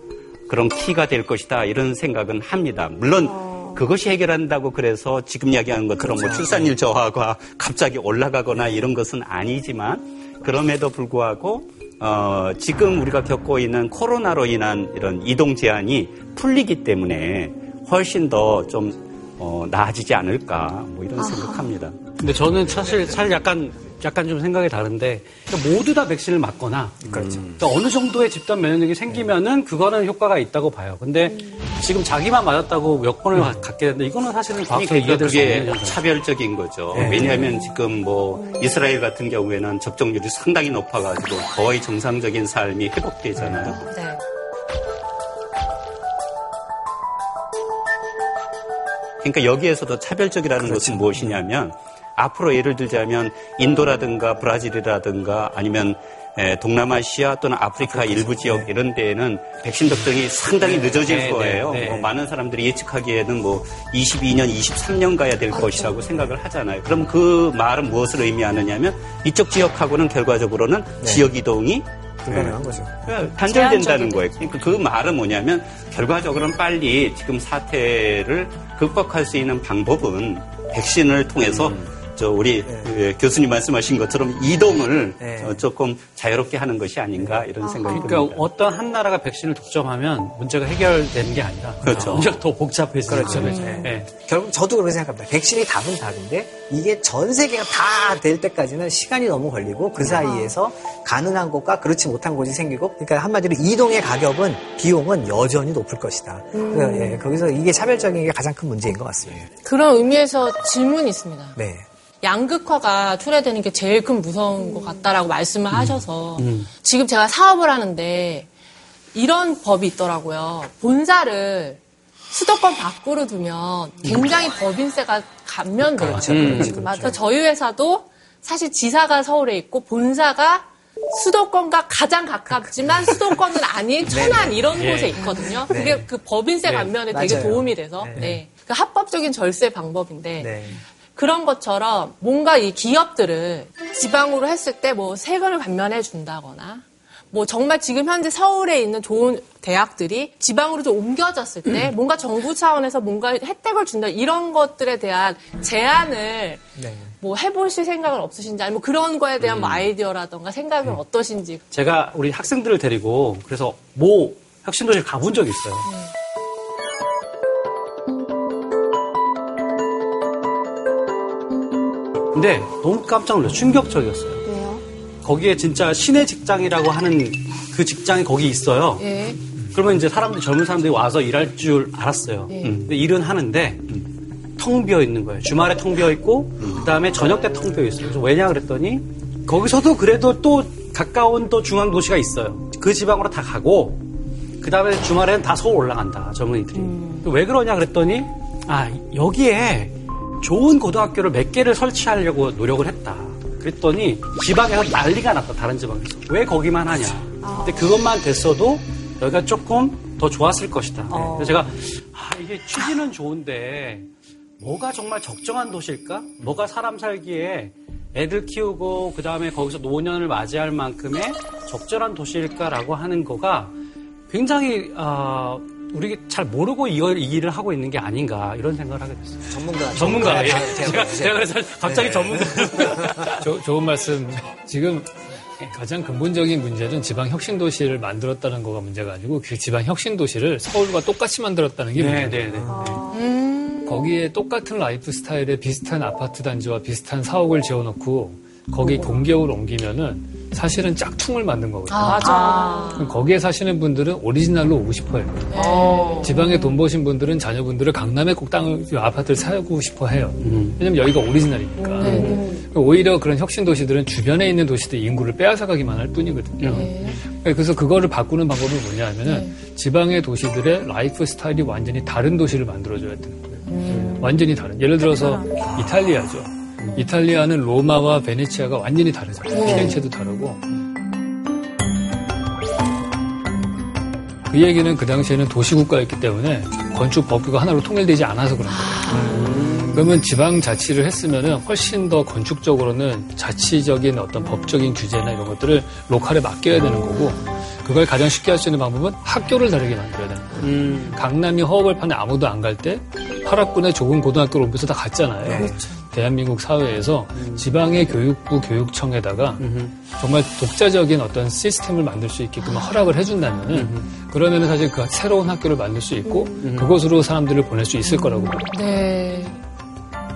그런 키가 될 것이다 이런 생각은 합니다. 물론 그것이 해결한다고 그래서 지금 이야기하는 것처럼 뭐 출산율 저하가 갑자기 올라가거나 이런 것은 아니지만 그럼에도 불구하고 어, 지금 우리가 겪고 있는 코로나로 인한 이런 이동 제한이 풀리기 때문에 훨씬 더좀 어, 나아지지 않을까 뭐 이런 생각합니다. 근데 저는 사실 사실 약간 약간 좀 생각이 다른데 그러니까 모두 다 백신을 맞거나 그렇죠. 그러니까 어느 정도의 집단 면역력이 생기면은 그거는 효과가 있다고 봐요. 근데 지금 자기만 맞았다고 여권을 갖게 되는데 이거는 사실은 과학적으로 그러니까 이해될 수 없는 그게. 차별적인 거죠. 네. 왜냐하면 지금 뭐 이스라엘 같은 경우에는 접종률이 상당히 높아가지고 거의 정상적인 삶이 회복되잖아요. 네. 그러니까 여기에서도 차별적이라는 것은 무엇이냐면 앞으로 예를 들자면 인도라든가 브라질이라든가 아니면 에, 동남아시아 또는 아프리카 일부 지역 이런 데에는 백신 접종이 상당히 늦어질 네, 거예요. 네, 네. 뭐 많은 사람들이 예측하기에는 뭐 22년, 23년 가야 될 것이라고 생각을 하잖아요. 그럼 그 말은 무엇을 의미하느냐면 이쪽 지역하고는 결과적으로는 지역 이동이 불가능한 거죠. 그러니까 단절된다는 거예요. 그러니까 그 말은 뭐냐면 결과적으로는 빨리 지금 사태를 극복할 수 있는 방법은 백신을 통해서 저 우리 그 교수님 말씀하신 것처럼 이동을 네. 어, 조금 자유롭게 하는 것이 아닌가 이런 생각이 그러니까 듭니다. 어떤 한 나라가 백신을 독점하면 문제가 해결되는 게 아니라 그렇죠. 문제가 더 복잡해지는 그렇죠. 거죠. 네. 네. 결국 저도 그렇게 생각합니다. 백신이 답은 답인데 이게 전 세계가 다 될 때까지는 시간이 너무 걸리고 그 사이에서 가능한 곳과 그렇지 못한 곳이 생기고 그러니까 한마디로 이동의 가격은 비용은 여전히 높을 것이다. 그래서, 예, 거기서 이게 차별적인 게 가장 큰 문제인 것 같습니다. 그런 의미에서 질문이 있습니다. 네. 양극화가 초래되는 게 제일 큰 무서운 것 같다라고 말씀을 하셔서 지금 제가 사업을 하는데 이런 법이 있더라고요. 본사를 수도권 밖으로 두면 굉장히 법인세가 감면돼요. 그렇죠, 그렇죠, 그렇죠. 맞아. 저희 회사도 사실 지사가 서울에 있고 본사가 수도권과 가장 가깝지만 수도권은 아닌 천안 이런 예. 곳에 있거든요. 네. 그게 그 법인세 네, 감면에 되게 맞아요. 도움이 돼서 네. 네. 그 합법적인 절세 방법인데 네. 그런 것처럼 뭔가 이 기업들을 지방으로 했을 때 뭐 세금을 감면해 준다거나 뭐 정말 지금 현재 서울에 있는 좋은 대학들이 지방으로 좀 옮겨졌을 때 뭔가 정부 차원에서 뭔가 혜택을 준다 이런 것들에 대한 제안을 네. 뭐 해보실 생각은 없으신지 아니면 그런 거에 대한 뭐 아이디어라던가 생각은 어떠신지. 제가 우리 학생들을 데리고 그래서 모 혁신도시에 가본 적이 있어요. 근데 너무 깜짝 놀랐어요. 충격적이었어요. 왜요? 거기에 진짜 신의 직장이라고 하는 그 직장이 거기 있어요. 예. 그러면 이제 사람들 젊은 사람들이 와서 일할 줄 알았어요. 예. 음. 근데 일은 하는데 텅 비어 있는 거예요. 주말에 텅 비어 있고 그다음에 저녁 때 텅 비어 있어요. 그래서 왜냐 그랬더니 거기서도 그래도 또 가까운 또 중앙 도시가 있어요. 그 지방으로 다 가고 그다음에 주말에는 다 서울 올라간다 젊은이들이. 왜 그러냐 그랬더니 아 여기에 좋은 고등학교를 몇 개를 설치하려고 노력을 했다. 그랬더니 지방에서 난리가 났다. 다른 지방에서 왜 거기만 하냐. 근데 그것만 됐어도 여기가 조금 더 좋았을 것이다. 그래서 제가 아 이게 취지는 좋은데 뭐가 정말 적정한 도시일까? 뭐가 사람 살기에 애들 키우고 그 다음에 거기서 노년을 맞이할 만큼의 적절한 도시일까라고 하는 거가 굉장히 아, 우리 잘 모르고 이걸 이 일을 하고 있는 게 아닌가 이런 생각을 하게 됐어요. 전문가. 전문가. 네, 예. 다- 제가, 제가 그래서 갑자기 네. 전문가. 조- 좋은 말씀. 지금 가장 근본적인 문제는 지방 혁신 도시를 만들었다는 거가 문제가 아니고 그 지방 혁신 도시를 서울과 똑같이 만들었다는 게 네, 문제예요. 네, 네. 거기에 똑같은 라이프 스타일의 비슷한 아파트 단지와 비슷한 사옥을 지어놓고 거기 공기업을 옮기면은 사실은 짝퉁을 만든 거거든요. 아, 맞아. 그럼 거기에 사시는 분들은 오리지널로 오고 싶어요. 어. 지방에 돈 버신 분들은 자녀분들을 강남에 꼭 땅을 아파트를 사고 싶어 해요. 왜냐면 여기가 오리지널이니까. 그러니까 오히려 그런 혁신 도시들은 주변에 있는 도시들 인구를 빼앗아가기만 할 뿐이거든요. 그래서 그거를 바꾸는 방법이 뭐냐하면은 지방의 도시들의 라이프 스타일이 완전히 다른 도시를 만들어줘야 되는 거예요. 완전히 다른. 예를 들어서 이탈리아죠. 이탈리아는 로마와 베네치아가 완전히 다르잖아요. 네. 피렌체도 다르고. 그 얘기는 그 당시에는 도시국가였기 때문에 건축 법규가 하나로 통일되지 않아서 그런 거예요. 그러면 지방 자치를 했으면은 훨씬 더 건축적으로는 자치적인 어떤 법적인 규제나 이런 것들을 로컬에 맡겨야 되는 거고 그걸 가장 쉽게 할 수 있는 방법은 학교를 다르게 만들어야 되는 거예요. 강남이 허허벌판에 아무도 안 갈때 화락군의 좁은 고등학교를 옮겨서 다 갔잖아요. 그렇죠. 대한민국 사회에서 지방의 교육부 교육청에다가 정말 독자적인 어떤 시스템을 만들 수 있게끔 허락을 해준다면은 그러면은 사실 그 새로운 학교를 만들 수 있고 그것으로 사람들을 보낼 수 있을 거라고 봐요. 네.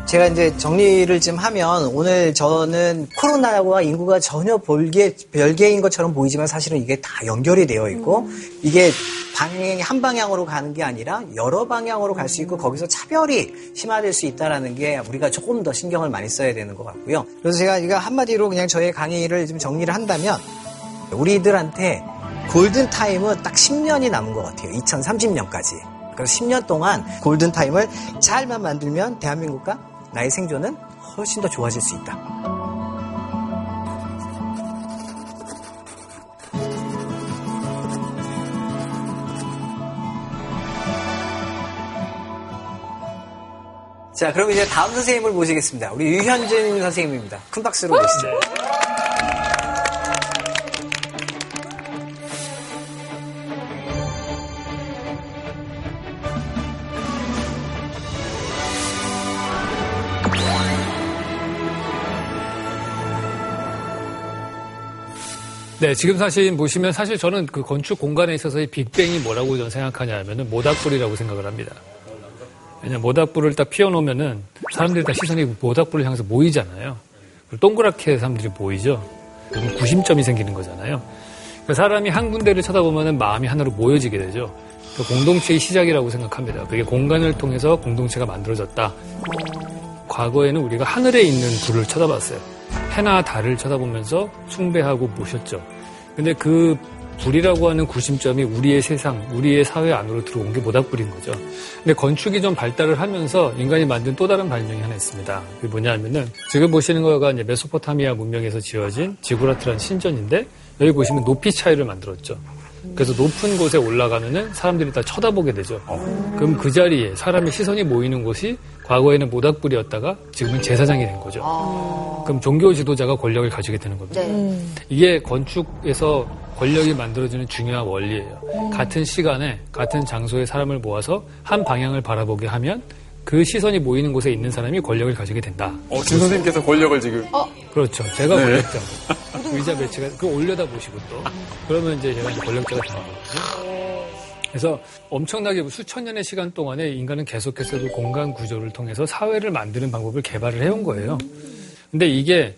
제가 이제 정리를 좀 하면 오늘 저는 코로나와 인구가 전혀 별개, 별개인 것처럼 보이지만 사실은 이게 다 연결이 되어 있고 이게 방향이 한 방향으로 가는 게 아니라 여러 방향으로 갈 수 있고 거기서 차별이 심화될 수 있다라는 게 우리가 조금 더 신경을 많이 써야 되는 것 같고요. 그래서 제가 이거 한마디로 그냥 저의 강의를 좀 정리를 한다면 우리들한테 골든 타임은 딱 10년이 남은 것 같아요. 2030년까지. 그래서 10년 동안 골든 타임을 잘만 만들면 대한민국과 나의 생존은 훨씬 더 좋아질 수 있다. 자, 그럼 이제 다음 선생님을 모시겠습니다. 우리 유현진 선생님입니다. 큰 박수로 모시죠. 네, 지금 사실 보시면 사실 저는 그 건축 공간에 있어서의 빅뱅이 뭐라고 저는 생각하냐면은 모닥불이라고 생각을 합니다. 왜냐면 모닥불을 딱 피워놓으면은 사람들이 다 시선이 모닥불을 향해서 모이잖아요. 그리고 동그랗게 사람들이 모이죠. 그럼 구심점이 생기는 거잖아요. 그러니까 사람이 한 군데를 쳐다보면은 마음이 하나로 모여지게 되죠. 그 공동체의 시작이라고 생각합니다. 그게 공간을 통해서 공동체가 만들어졌다. 과거에는 우리가 하늘에 있는 불을 쳐다봤어요. 해나 달을 쳐다보면서 숭배하고 모셨죠. 근데 그 불이라고 하는 구심점이 우리의 세상, 우리의 사회 안으로 들어온 게 모닥불인 거죠. 근데 건축이 좀 발달을 하면서 인간이 만든 또 다른 발명이 하나 있습니다. 그게 뭐냐면은 지금 보시는 거가 이제 메소포타미아 문명에서 지어진 지구라트라는 신전인데 여기 보시면 높이 차이를 만들었죠. 그래서 높은 곳에 올라가면은 사람들이 다 쳐다보게 되죠. 그럼 그 자리에 사람의 시선이 모이는 곳이 과거에는 모닥불이었다가 지금은 제사장이 된 거죠. 그럼 종교 지도자가 권력을 가지게 되는 겁니다. 이게 건축에서 권력이 만들어지는 중요한 원리예요. 같은 시간에 같은 장소에 사람을 모아서 한 방향을 바라보게 하면 그 시선이 모이는 곳에 있는 사람이 권력을 가지게 된다. 어, 진 선생님께서 권력을 지금. 그렇죠. 제가 네. 권력자고. 의자 배치가, 그거 올려다 보시고 또. 그러면 이제 제가 이제 권력자가 되는 거거든요. 그래서 엄청나게 수천 년의 시간 동안에 인간은 계속해서 그 공간 구조를 통해서 사회를 만드는 방법을 개발을 해온 거예요. 근데 이게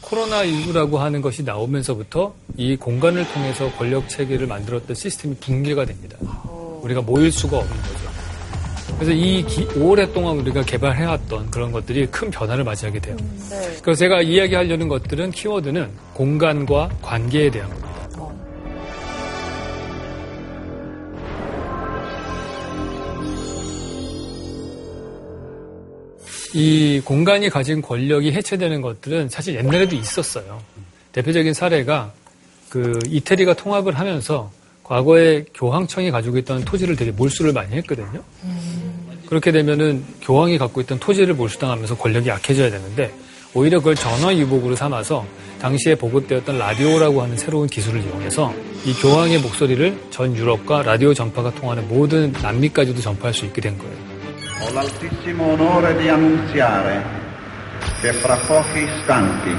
코로나19라고 하는 것이 나오면서부터 이 공간을 통해서 권력 체계를 만들었던 시스템이 붕괴가 됩니다. 우리가 모일 수가 없는 거죠. 그래서 이 기- 오랫동안 우리가 개발해왔던 그런 것들이 큰 변화를 맞이하게 돼요. 그래서 제가 이야기하려는 것들은 키워드는 공간과 관계에 대한 겁니다. 이 공간이 가진 권력이 해체되는 것들은 사실 옛날에도 있었어요. 대표적인 사례가 그 이태리가 통합을 하면서 과거에 교황청이 가지고 있던 토지를 되게 몰수를 많이 했거든요. 그렇게 되면은 교황이 갖고 있던 토지를 몰수당하면서 권력이 약해져야 되는데 오히려 그걸 전화 유복으로 삼아서 당시에 보급되었던 라디오라고 하는 새로운 기술을 이용해서 이 교황의 목소리를 전 유럽과 라디오 전파가 통하는 모든 남미까지도 전파할 수 있게 된 거예요. Ho l'altissimo onore di annunziare che fra pochi istanti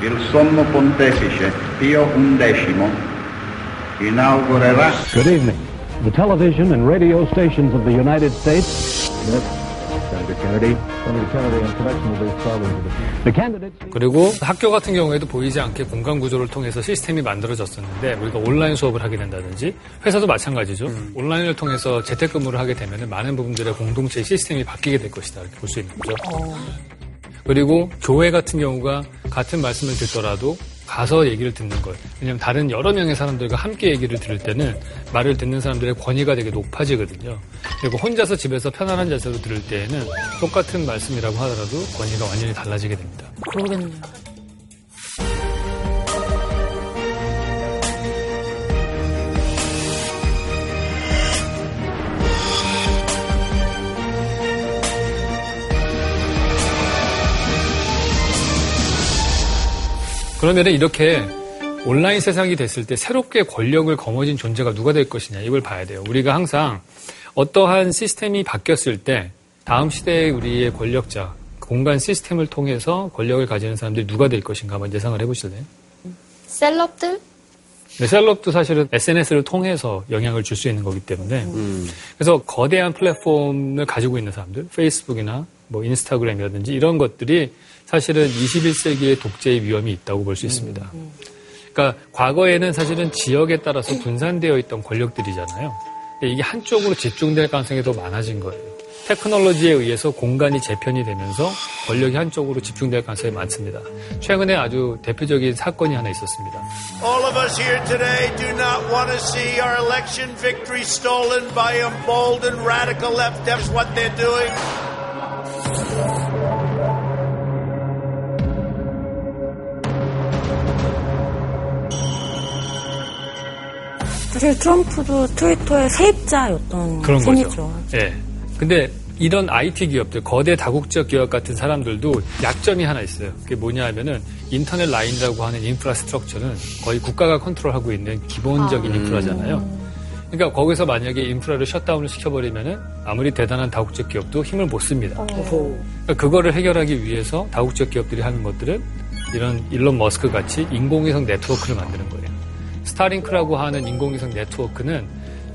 il sommo pontefice Pio XI inaugurerà Good evening. The television and radio stations of the United States. 그리고 학교 같은 경우에도 보이지 않게 공간 구조를 통해서 시스템이 만들어졌었는데 우리가 온라인 수업을 하게 된다든지 회사도 마찬가지죠. 온라인을 통해서 재택근무를 하게 되면 많은 부분들의 공동체 시스템이 바뀌게 될 것이다 이렇게 볼 수 있는 거죠. 그리고 교회 같은 경우가 같은 말씀을 듣더라도 가서 얘기를 듣는 것. 왜냐하면 다른 여러 명의 사람들과 함께 얘기를 들을 때는 말을 듣는 사람들의 권위가 되게 높아지거든요. 그리고 혼자서 집에서 편안한 자세로 들을 때에는 똑같은 말씀이라고 하더라도 권위가 완전히 달라지게 됩니다. 그러겠네요. 그러면 이렇게 온라인 세상이 됐을 때 새롭게 권력을 거머쥔 존재가 누가 될 것이냐 이걸 봐야 돼요. 우리가 항상 어떠한 시스템이 바뀌었을 때 다음 시대의 우리의 권력자, 공간 시스템을 통해서 권력을 가지는 사람들이 누가 될 것인가 한번 예상을 해보실래요? 셀럽들? 네, 셀럽도 사실은 SNS를 통해서 영향을 줄 수 있는 거기 때문에 그래서 거대한 플랫폼을 가지고 있는 사람들, 페이스북이나 뭐 인스타그램이라든지 이런 것들이 사실은 21세기의 독재의 위험이 있다고 볼 수 있습니다. 그러니까 과거에는 사실은 지역에 따라서 분산되어 있던 권력들이잖아요. 근데 이게 한쪽으로 집중될 가능성이 더 많아진 거예요. 테크놀로지에 의해서 공간이 재편이 되면서 권력이 한쪽으로 집중될 가능성이 많습니다. 최근에 아주 대표적인 사건이 하나 있었습니다. All of us here today do not want to see our election victory stolen by emboldened radical left. That's what they're doing. 사실 트럼프도 트위터의 세입자였던 그런 셈이죠. 거죠. 예. 근데 이런 IT 기업들, 거대 다국적 기업 같은 사람들도 약점이 하나 있어요. 그게 뭐냐 하면은 인터넷 라인이라고 하는 인프라스트럭처는 거의 국가가 컨트롤하고 있는 기본적인 아. 인프라잖아요. 그러니까 거기서 만약에 인프라를 셧다운을 시켜버리면은 아무리 대단한 다국적 기업도 힘을 못 씁니다. 그러니까 그거를 해결하기 위해서 다국적 기업들이 하는 것들은 이런 일론 머스크 같이 인공위성 네트워크를 만드는 거예요. 스타링크라고 하는 인공위성 네트워크는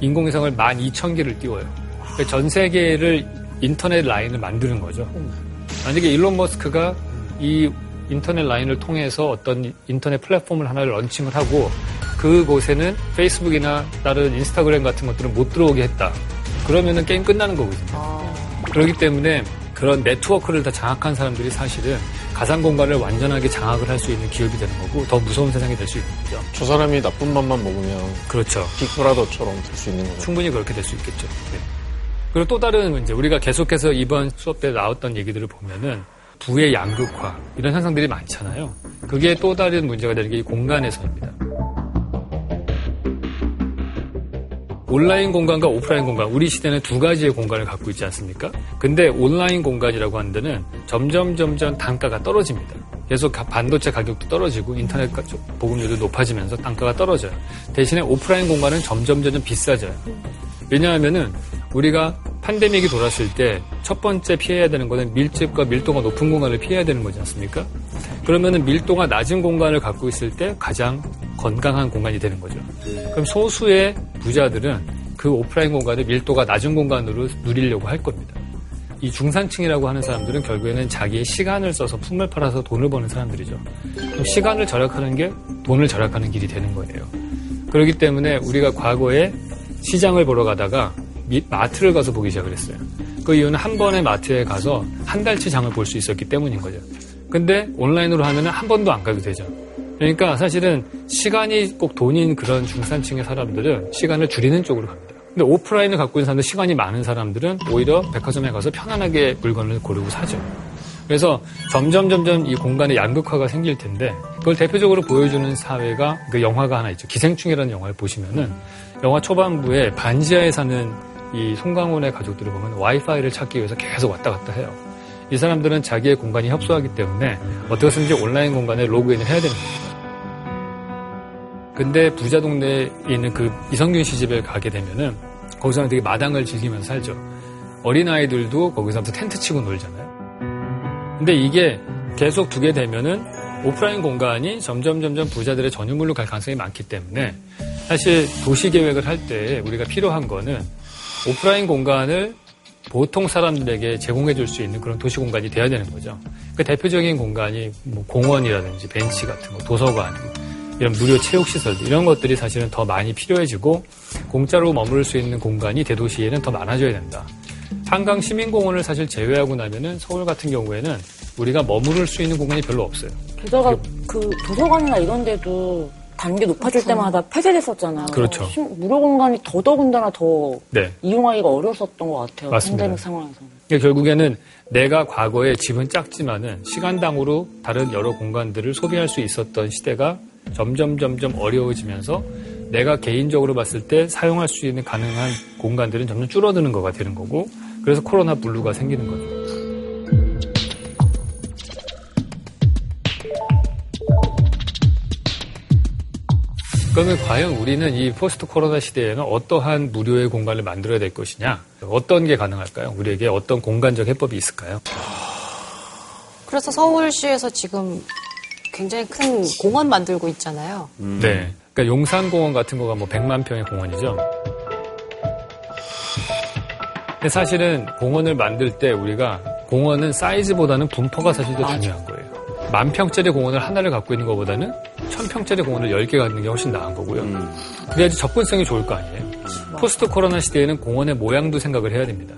인공위성을 12,000개를 띄워요. 그러니까 전 세계를 인터넷 라인을 만드는 거죠. 만약에 일론 머스크가 이 인터넷 라인을 통해서 어떤 인터넷 플랫폼을 하나를 런칭을 하고 그곳에는 페이스북이나 다른 인스타그램 같은 것들은 못 들어오게 했다. 그러면은 게임 끝나는 거거든요. 그렇기 때문에 그런 네트워크를 다 장악한 사람들이 사실은 가상 공간을 완전하게 장악을 할 수 있는 기업이 되는 거고 더 무서운 세상이 될 수 있는 거죠. 저 사람이 나쁜 맘만 먹으면 그렇죠. 빅브라더처럼 될 수 있는 거죠. 충분히 그렇게 될 수 있겠죠. 네. 그리고 또 다른 문제, 우리가 계속해서 이번 수업 때 나왔던 얘기들을 보면은 부의 양극화 이런 현상들이 많잖아요. 그게 또 다른 문제가 되는 게 이 공간에서입니다. 온라인 공간과 오프라인 공간, 우리 시대는 두 가지의 공간을 갖고 있지 않습니까? 근데 온라인 공간이라고 하는 데는 점점 점점 단가가 떨어집니다. 계속 가- 반도체 가격도 떨어지고 인터넷 가- 보급률도 높아지면서 단가가 떨어져요. 대신에 오프라인 공간은 점점 점점 비싸져요. 왜냐하면은 우리가 팬데믹이 돌았을 때 첫 번째 피해야 되는 거는 밀집과 밀도가 높은 공간을 피해야 되는 거지 않습니까? 그러면은 밀도가 낮은 공간을 갖고 있을 때 가장 건강한 공간이 되는 거죠. 그럼 소수의 부자들은 그 오프라인 공간을 밀도가 낮은 공간으로 누리려고 할 겁니다. 이 중산층이라고 하는 사람들은 결국에는 자기의 시간을 써서 품을 팔아서 돈을 버는 사람들이죠. 그럼 시간을 절약하는 게 돈을 절약하는 길이 되는 거예요. 그렇기 때문에 우리가 과거에 시장을 보러 가다가 미- 마트를 가서 보기 시작을 했어요. 그 이유는 한 번에 마트에 가서 한 달치 장을 볼 수 있었기 때문인 거죠. 근데 온라인으로 하면은 한 번도 안 가도 되죠. 그러니까 사실은 시간이 꼭 돈인 그런 중산층의 사람들은 시간을 줄이는 쪽으로 갑니다. 근데 오프라인을 갖고 있는 사람들, 시간이 많은 사람들은 오히려 백화점에 가서 편안하게 물건을 고르고 사죠. 그래서 점점 점점 이 공간의 양극화가 생길 텐데 그걸 대표적으로 보여주는 사회가 그 영화가 하나 있죠. 기생충이라는 영화를 보시면은 영화 초반부에 반지하에 사는 이 송강호의 가족들을 보면 와이파이를 찾기 위해서 계속 왔다 갔다 해요. 이 사람들은 자기의 공간이 협소하기 때문에 어떻게든지 온라인 공간에 로그인을 해야 되는 겁니다. 근데 부자 동네에 있는 그 이성균 씨 집에 가게 되면은 거기서는 되게 마당을 즐기면서 살죠. 어린아이들도 거기서부터 텐트 치고 놀잖아요. 근데 이게 계속 두게 되면은 오프라인 공간이 점점 점점 부자들의 전유물로 갈 가능성이 많기 때문에 사실 도시 계획을 할 때 우리가 필요한 거는 오프라인 공간을 보통 사람들에게 제공해 줄 수 있는 그런 도시 공간이 돼야 되는 거죠. 그 대표적인 공간이 뭐 공원이라든지 벤치 같은 거, 도서관, 이런 무료 체육 시설들 이런 것들이 사실은 더 많이 필요해지고 공짜로 머무를 수 있는 공간이 대도시에는 더 많아져야 된다. 한강 시민공원을 사실 제외하고 나면은 서울 같은 경우에는 우리가 머무를 수 있는 공간이 별로 없어요. 게다가 그 도서관이나 이런 데도 단계 높아질 때마다 폐쇄됐었잖아요. 그렇죠. 심- 무료 공간이 더더군다나 더 네. 이용하기가 어려웠었던 것 같아요. 맞습니다. 팬데믹 상황에서. 그러니까 결국에는 내가 과거에 집은 작지만은 시간당으로 다른 여러 공간들을 소비할 수 있었던 시대가 점점 점점 어려워지면서 내가 개인적으로 봤을 때 사용할 수 있는 가능한 공간들은 점점 줄어드는 거가 되는 거고 그래서 코로나 블루가 생기는 거죠. 그러면 과연 우리는 이 포스트 코로나 시대에는 어떠한 무료의 공간을 만들어야 될 것이냐? 어떤 게 가능할까요? 우리에게 어떤 공간적 해법이 있을까요? 그래서 서울시에서 지금 굉장히 큰 공원 만들고 있잖아요. 네. 그러니까 용산공원 같은 거가 뭐 100만 평의 공원이죠. 근데 사실은 공원을 만들 때 우리가 공원은 사이즈보다는 분포가 사실 더 중요한 거예요. 만 평짜리 공원을 하나를 갖고 있는 것보다는 천 평짜리 공원을 10개 갖는 게 훨씬 나은 거고요. 그래야지 접근성이 좋을 거 아니에요. 포스트 코로나 시대에는 공원의 모양도 생각을 해야 됩니다.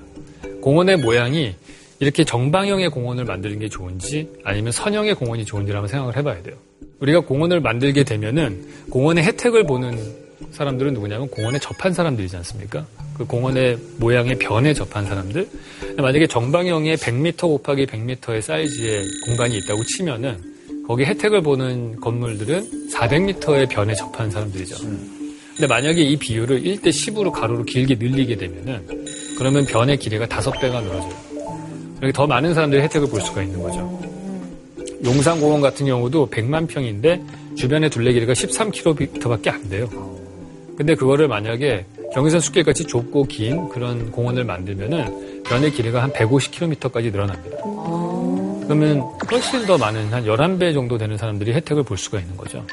공원의 모양이 이렇게 정방형의 공원을 만드는 게 좋은지 아니면 선형의 공원이 좋은지를 한번 생각을 해봐야 돼요. 우리가 공원을 만들게 되면은 공원의 혜택을 보는 사람들은 누구냐면 공원에 접한 사람들이지 않습니까? 그 공원의 모양의 변에 접한 사람들. 만약에 정방형의 100m 곱하기 100m의 사이즈의 공간이 있다고 치면은 거기 혜택을 보는 건물들은 400m의 변에 접한 사람들이죠. 근데 만약에 이 비율을 1대 10으로 가로로 길게 늘리게 되면은 그러면 변의 길이가 5배가 늘어져요. 이렇게 더 많은 사람들이 혜택을 볼 수가 있는 거죠. 용산공원 같은 경우도 100만 평인데 주변의 둘레 길이가 13km밖에 안 돼요. 근데 그거를 만약에 경의선 숲길 같이 좁고 긴 그런 공원을 만들면은 변의 길이가 한 150km까지 늘어납니다. 그러면 훨씬 더 많은 한 11배 정도 되는 사람들이 혜택을 볼 수가 있는 거죠.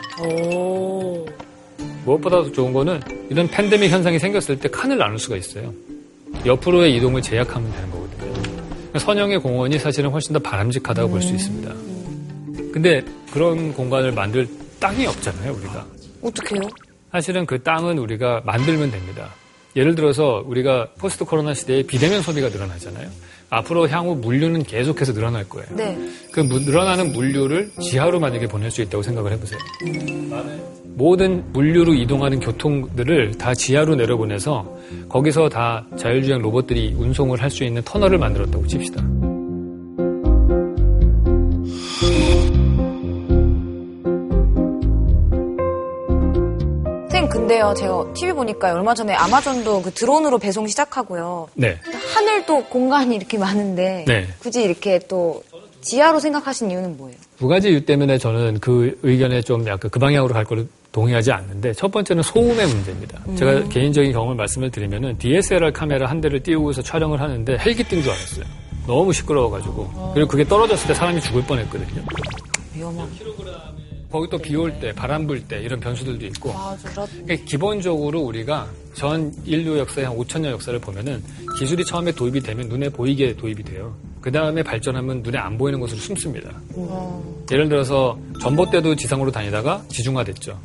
무엇보다도 좋은 거는 이런 팬데믹 현상이 생겼을 때 칸을 나눌 수가 있어요. 옆으로의 이동을 제약하면 되는 거거든요. 선형의 공원이 사실은 훨씬 더 바람직하다고 볼수 있습니다. 근데 그런 공간을 만들 땅이 없잖아요, 우리가. 어떻게요? 사실은 그 땅은 우리가 만들면 됩니다. 예를 들어서 우리가 포스트 코로나 시대에 비대면 소비가 늘어나잖아요. 앞으로 향후 물류는 계속해서 늘어날 거예요. 네. 그 무- 늘어나는 물류를 지하로 만약에 보낼 수 있다고 생각을 해보세요. 모든 물류로 이동하는 교통들을 다 지하로 내려보내서 거기서 다 자율주행 로봇들이 운송을 할 수 있는 터널을 만들었다고 칩시다. 근데요, 제가 TV 보니까 얼마 전에 아마존도 그 드론으로 배송 시작하고요. 네. 하늘도 공간이 이렇게 많은데, 네. 굳이 이렇게 또 지하로 생각하신 이유는 뭐예요? 두 가지 이유 때문에 저는 그 의견에 좀 약간 그 방향으로 갈 거를 동의하지 않는데 첫 번째는 소음의 문제입니다. 제가 개인적인 경험을 말씀을 드리면은 DSLR 카메라 한 대를 띄우고서 촬영을 하는데 헬기 뜬 줄 알았어요. 너무 시끄러워가지고 그리고 그게 떨어졌을 때 사람이 죽을 뻔했거든요. 위험한. 거기 또 비 올 때, 바람 불 때 이런 변수들도 있고 그러니까 기본적으로 우리가 전 인류 역사의 한 5천 년 역사를 보면은 기술이 처음에 도입이 되면 눈에 보이게 도입이 돼요. 그 다음에 발전하면 눈에 안 보이는 곳으로 숨습니다. 예를 들어서 전봇대도 지상으로 다니다가 지중화됐죠.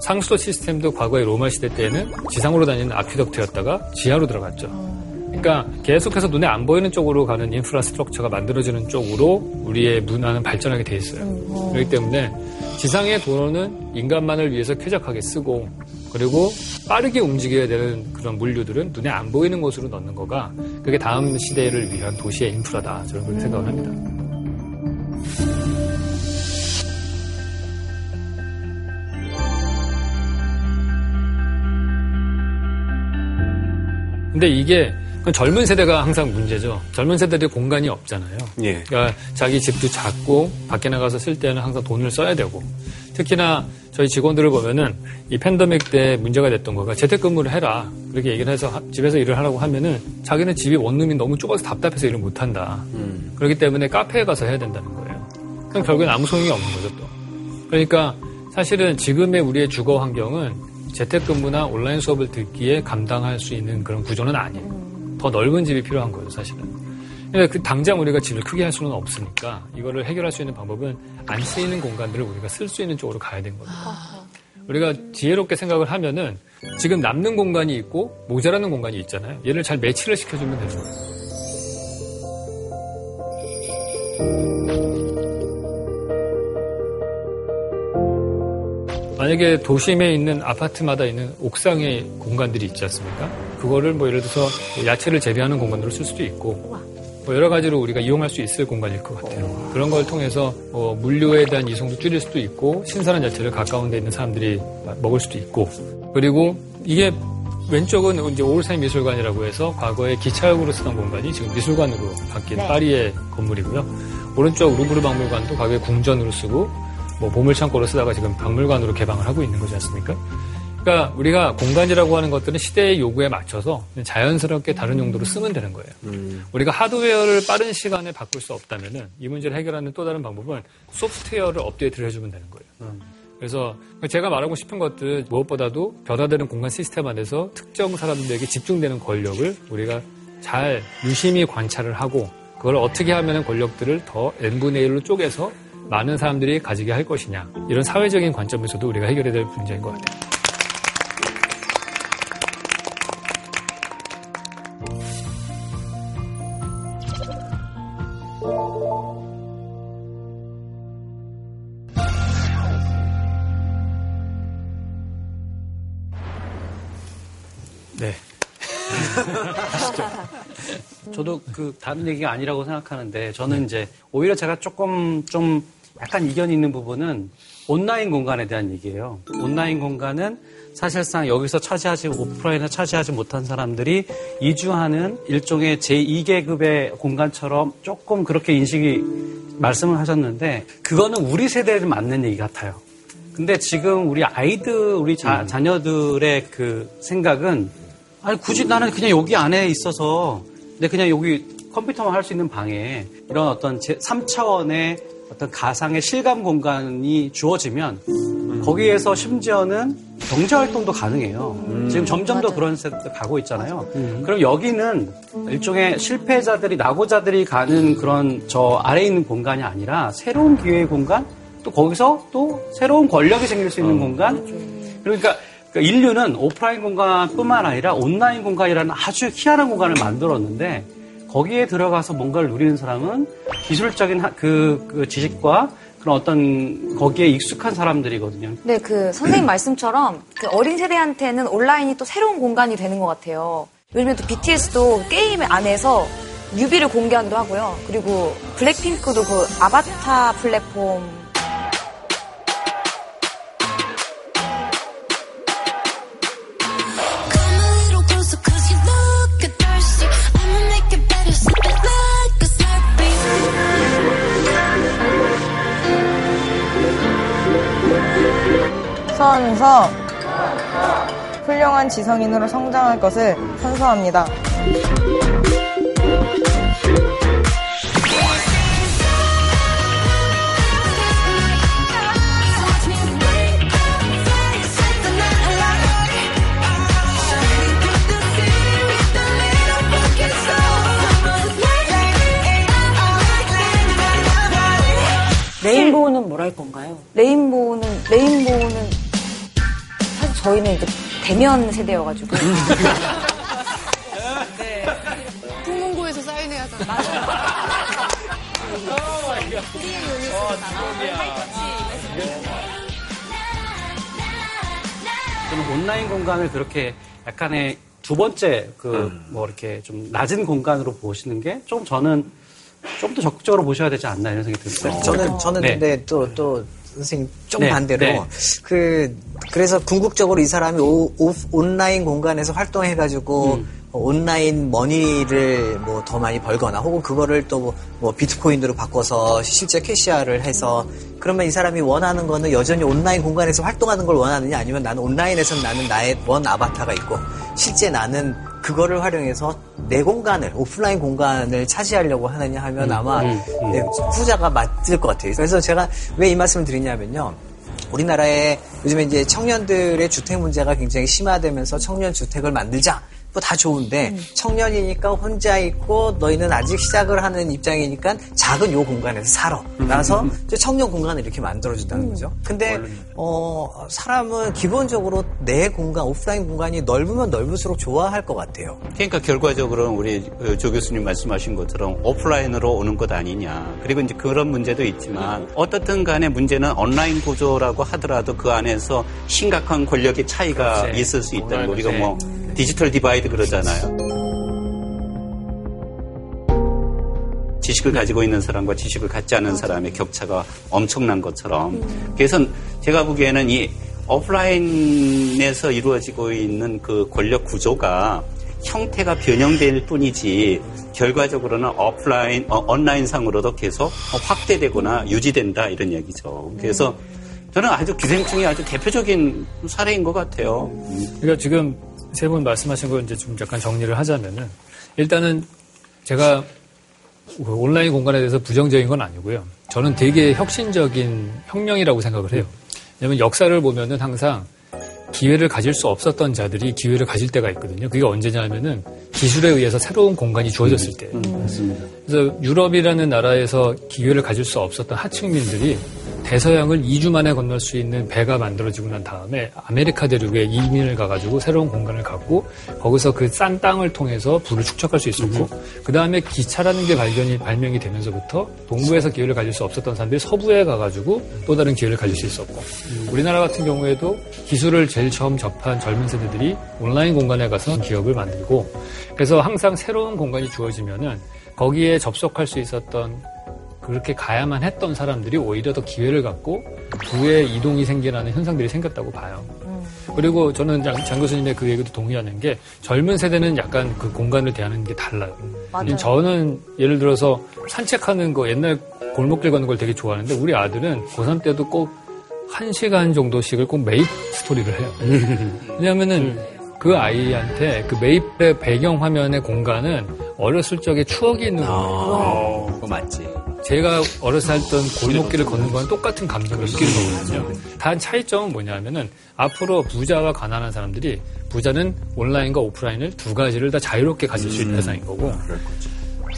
상수도 시스템도 과거의 로마 시대 때에는 지상으로 다니는 아퀴덕트였다가 지하로 들어갔죠. 그러니까 계속해서 눈에 안 보이는 쪽으로 가는 인프라스트럭처가 만들어지는 쪽으로 우리의 문화는 발전하게 돼 있어요. 그렇기 때문에 지상의 도로는 인간만을 위해서 쾌적하게 쓰고 그리고 빠르게 움직여야 되는 그런 물류들은 눈에 안 보이는 곳으로 넣는 거가 그게 다음 시대를 위한 도시의 인프라다 저는 그렇게 생각을 합니다. 근데 이게 그건 젊은 세대가 항상 문제죠. 젊은 세대들이 공간이 없잖아요. 예. 그러니까 자기 집도 작고 밖에 나가서 쓸 때는 항상 돈을 써야 되고 특히나 저희 직원들을 보면은 이 팬데믹 때 문제가 됐던 거가 재택근무를 해라 그렇게 얘기를 해서 하- 집에서 일을 하라고 하면은 자기는 집이 원룸이 너무 좁아서 답답해서 일을 못 한다. 그렇기 때문에 카페에 가서 해야 된다는 거예요. 그럼 결국엔 아무 소용이 없는 거죠 또. 그러니까 사실은 지금의 우리의 주거 환경은 재택근무나 온라인 수업을 듣기에 감당할 수 있는 그런 구조는 아니에요. 더 넓은 집이 필요한 거예요, 사실은. 그러니까 그 당장 우리가 집을 크게 할 수는 없으니까 이거를 해결할 수 있는 방법은 안 쓰이는 공간들을 우리가 쓸 수 있는 쪽으로 가야 되는 거죠. 우리가 지혜롭게 생각을 하면은 지금 남는 공간이 있고 모자라는 공간이 있잖아요. 얘를 잘 매치를 시켜주면 되는 거예요. 만약에 도심에 있는 아파트마다 있는 옥상의 공간들이 있지 않습니까? 그거를 뭐 예를 들어서 야채를 재배하는 공간으로 쓸 수도 있고 뭐 여러 가지로 우리가 이용할 수 있을 공간일 것 같아요. 그런 걸 통해서 뭐 물류에 대한 이송도 줄일 수도 있고 신선한 야채를 가까운 데 있는 사람들이 먹을 수도 있고 그리고 이게 왼쪽은 이제 올사이 미술관이라고 해서 과거에 기차역으로 쓰던 공간이 지금 미술관으로 바뀐 네. 파리의 건물이고요. 오른쪽 루브르 박물관도 과거에 궁전으로 쓰고 뭐 보물창고로 쓰다가 지금 박물관으로 개방을 하고 있는 거지 않습니까? 그러니까 우리가 공간이라고 하는 것들은 시대의 요구에 맞춰서 자연스럽게 다른 용도로 쓰면 되는 거예요. 우리가 하드웨어를 빠른 시간에 바꿀 수 없다면은 이 문제를 해결하는 또 다른 방법은 소프트웨어를 업데이트를 해주면 되는 거예요. 그래서 제가 말하고 싶은 것들 무엇보다도 변화되는 공간 시스템 안에서 특정 사람들에게 집중되는 권력을 우리가 잘 유심히 관찰을 하고 그걸 어떻게 하면 권력들을 더 n분의 1로 쪼개서 많은 사람들이 가지게 할 것이냐 이런 사회적인 관점에서도 우리가 해결해야 될 문제인 것 같아요. 그 다른 얘기가 아니라고 생각하는데 저는 이제 오히려 제가 조금 좀 약간 이견이 있는 부분은 온라인 공간에 대한 얘기예요. 온라인 공간은 사실상 여기서 차지하지 오프라인에 차지하지 못한 사람들이 이주하는 일종의 제2계급의 공간처럼 조금 그렇게 인식이 말씀을 하셨는데 그거는 우리 세대에 맞는 얘기 같아요. 근데 지금 우리 아이들, 우리 자, 자녀들의 그 생각은 아니 굳이 나는 그냥 여기 안에 있어서 내 그냥 여기 컴퓨터만 할 수 있는 방에 이런 어떤 제 3차원의 어떤 가상의 실감 공간이 주어지면 거기에서 심지어는 경제 활동도 가능해요. 지금 점점 더 그런 세대 가고 있잖아요. 그럼 여기는 일종의 실패자들이 나고자들이 가는 그런 저 아래 있는 공간이 아니라 새로운 기회의 공간? 또 거기서 또 새로운 권력이 생길 수 있는 공간? 그러니까 그러니까 인류는 오프라인 공간뿐만 아니라 온라인 공간이라는 아주 희한한 공간을 만들었는데 거기에 들어가서 뭔가를 누리는 사람은 기술적인 그, 그 지식과 그런 어떤 거기에 익숙한 사람들이거든요. 네, 그 선생님 말씀처럼 그 어린 세대한테는 온라인이 또 새로운 공간이 되는 것 같아요. 요즘에 또 BTS도 게임 안에서 뮤비를 공개한도 하고요. 그리고 블랙핑크도 그 아바타 플랫폼 서하면서 훌륭한 지성인으로 성장할 것을 선서합니다. 레인보우는 뭘할 건가요? 레인보우는 레인보우는 저희는 이제 대면 세대여가지고 네. 풍문고에서 사인해야 하잖아. 저는 온라인 공간을 그렇게 약간의 두 번째 그 뭐 이렇게 좀 낮은 공간으로 보시는 게 좀 저는 좀 더 적극적으로 보셔야 되지 않나 이런 생각이 들어요. 저는 저는 네. 근데 또 또 선생님 좀 네, 반대로 네. 그 그래서 궁극적으로 이 사람이 오, 오- 온라인 공간에서 활동해가지고 음. 온라인 머니를 뭐 더 많이 벌거나 혹은 그거를 또 뭐, 뭐 비트코인으로 바꿔서 실제 캐시화를 해서 그러면 이 사람이 원하는 거는 여전히 온라인 공간에서 활동하는 걸 원하느냐 아니면 나는 온라인에서 나는 나의 원 아바타가 있고 실제 나는 그거를 활용해서 내 공간을 오프라인 공간을 차지하려고 하느냐 하면 음, 아마 음, 음. 네, 후자가 맞을 것 같아요. 그래서 제가 왜 이 말씀을 드리냐면요. 우리나라에 요즘에 이제 청년들의 주택 문제가 굉장히 심화되면서 청년 주택을 만들자. 뭐 다 좋은데 청년이니까 혼자 있고 너희는 아직 시작을 하는 입장이니까 작은 요 공간에서 살아. 라서 이제 청년 공간을 이렇게 만들어준다는 거죠. 근데 어 사람은 기본적으로 내 공간, 오프라인 공간이 넓으면 넓을수록 좋아할 것 같아요. 그러니까 결과적으로는 우리 어, 조 교수님 말씀하신 것처럼 오프라인으로 오는 것 아니냐. 그리고 이제 그런 문제도 있지만 어떻든 간에 문제는 온라인 구조라고 하더라도 그 안에서 심각한 권력의 차이가 그렇지. 있을 수 있다는 거. 우리가 뭐 digital divide 그러잖아요. 지식을 가지고 있는 사람과 지식을 갖지 않은 사람의 격차가 엄청난 것처럼. 그래서 제가 보기에는 이 오프라인에서 이루어지고 있는 그 권력 구조가 형태가 변형될 뿐이지 결과적으로는 오프라인, 어, 온라인 상으로도 계속 확대되거나 유지된다 이런 얘기죠. 그래서 저는 아주 기생충이 아주 대표적인 사례인 것 같아요. 그러니까 지금 세 분 말씀하신 걸 이제 좀 약간 정리를 하자면은 일단은 제가 온라인 공간에 대해서 부정적인 건 아니고요. 저는 되게 혁신적인 혁명이라고 생각을 해요. 왜냐하면 역사를 보면은 항상 기회를 가질 수 없었던 자들이 기회를 가질 때가 있거든요. 그게 언제냐면은 기술에 의해서 새로운 공간이 주어졌을 때. 맞습니다. 그래서 유럽이라는 나라에서 기회를 가질 수 없었던 하층민들이 대서양을 2주 만에 건널 수 있는 배가 만들어지고 난 다음에 아메리카 대륙에 이민을 가가지고 새로운 공간을 갖고 거기서 그 싼 땅을 통해서 부를 축적할 수 있었고 그 다음에 기차라는 게 발견이 발명이 되면서부터 동부에서 기회를 가질 수 없었던 사람들이 서부에 가가지고 또 다른 기회를 가질 수 있었고 우리나라 같은 경우에도 기술을 제일 처음 접한 젊은 세대들이 온라인 공간에 가서 기업을 만들고 그래서 항상 새로운 공간이 주어지면은 거기에 접속할 수 있었던 그렇게 가야만 했던 사람들이 오히려 더 기회를 갖고 부의 이동이 생겨나는 현상들이 생겼다고 봐요. 그리고 저는 장, 장 교수님의 그 얘기도 동의하는 게 젊은 세대는 약간 그 공간을 대하는 게 달라요. 맞아요. 저는 예를 들어서 산책하는 거 옛날 골목길 가는 걸 되게 좋아하는데 우리 아들은 고3 때도 꼭한 시간 정도씩을 꼭 매입 스토리를 해요. 왜냐하면은 그 아이한테 그 매입의 배경 화면의 공간은 어렸을 적에 추억이 있는 거예요. 그거 맞지. 제가 어렸을 때 했던 골목길을 걷는 건 똑같은 감정을 느끼는 거거든요. 단 차이점은 뭐냐면은 앞으로 부자와 가난한 사람들이 부자는 온라인과 오프라인을 두 가지를 다 자유롭게 가질 수 있는 세상인 거고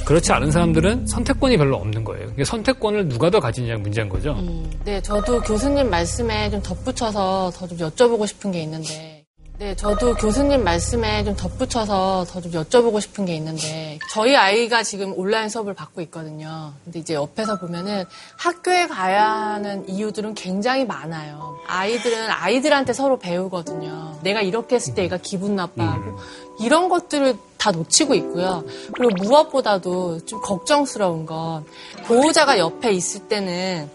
그렇지 않은 사람들은 선택권이 별로 없는 거예요. 그러니까 선택권을 누가 더 가지느냐 문제인 거죠. 네, 저도 교수님 말씀에 좀 덧붙여서 더 좀 여쭤보고 싶은 게 있는데. 네, 저도 교수님 말씀에 좀 덧붙여서 더 좀 여쭤보고 싶은 게 있는데, 저희 아이가 지금 온라인 수업을 받고 있거든요. 근데 이제 옆에서 보면은 학교에 가야 하는 이유들은 굉장히 많아요. 아이들은 아이들한테 서로 배우거든요. 내가 이렇게 했을 때 얘가 기분 나빠하고, 이런 것들을 다 놓치고 있고요. 그리고 무엇보다도 좀 걱정스러운 건, 보호자가 옆에 있을 때는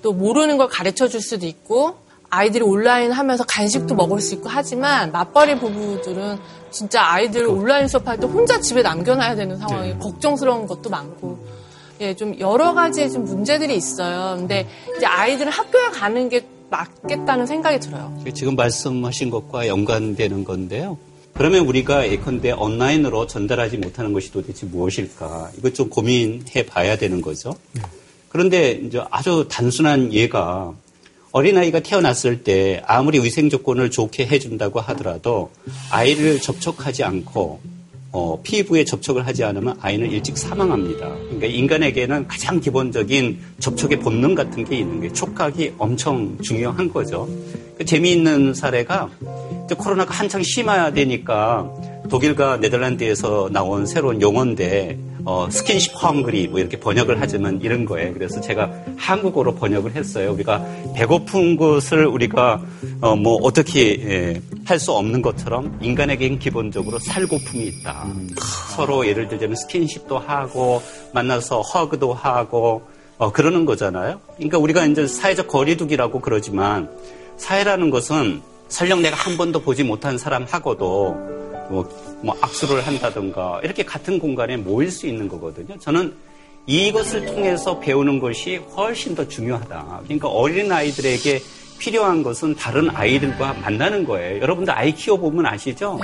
또 모르는 걸 가르쳐 줄 수도 있고 아이들이 온라인 하면서 간식도 먹을 수 있고 하지만 맞벌이 부부들은 진짜 아이들 온라인 수업할 때 혼자 집에 남겨놔야 되는 상황이 걱정스러운 것도 많고 예, 좀 여러 가지 좀 문제들이 있어요. 근데 이제 아이들은 학교에 가는 게 맞겠다는 생각이 들어요. 지금 말씀하신 것과 연관되는 건데요. 그러면 우리가 예컨대 온라인으로 전달하지 못하는 것이 도대체 무엇일까? 이거 좀 고민해 봐야 되는 거죠. 그런데 이제 아주 단순한 예가 어린아이가 태어났을 때 아무리 위생 조건을 좋게 해준다고 하더라도 아이를 접촉하지 않고 어, 피부에 접촉을 하지 않으면 아이는 일찍 사망합니다. 그러니까 인간에게는 가장 기본적인 접촉의 본능 같은 게 있는 게 촉각이 엄청 중요한 거죠. 그 재미있는 사례가 코로나가 한창 심화되니까 독일과 네덜란드에서 나온 새로운 용어인데 어, 스킨십 헝그리 뭐 이렇게 번역을 하자면 이런 거예요. 그래서 제가 한국어로 번역을 했어요. 우리가 배고픈 것을 우리가 어, 뭐 어떻게 예, 할수 없는 것처럼 인간에게는 기본적으로 살고품이 있다. 서로 예를 들자면 스킨십도 하고 만나서 허그도 하고 어, 그러는 거잖아요. 그러니까 우리가 이제 사회적 거리두기라고 그러지만 사회라는 것은 설령 내가 한 번도 보지 못한 사람하고도 뭐, 뭐 악수를 한다든가 이렇게 같은 공간에 모일 수 있는 거거든요. 저는 이것을 통해서 배우는 것이 훨씬 더 중요하다. 그러니까 어린 아이들에게 필요한 것은 다른 아이들과 만나는 거예요. 여러분들 아이 키워보면 아시죠?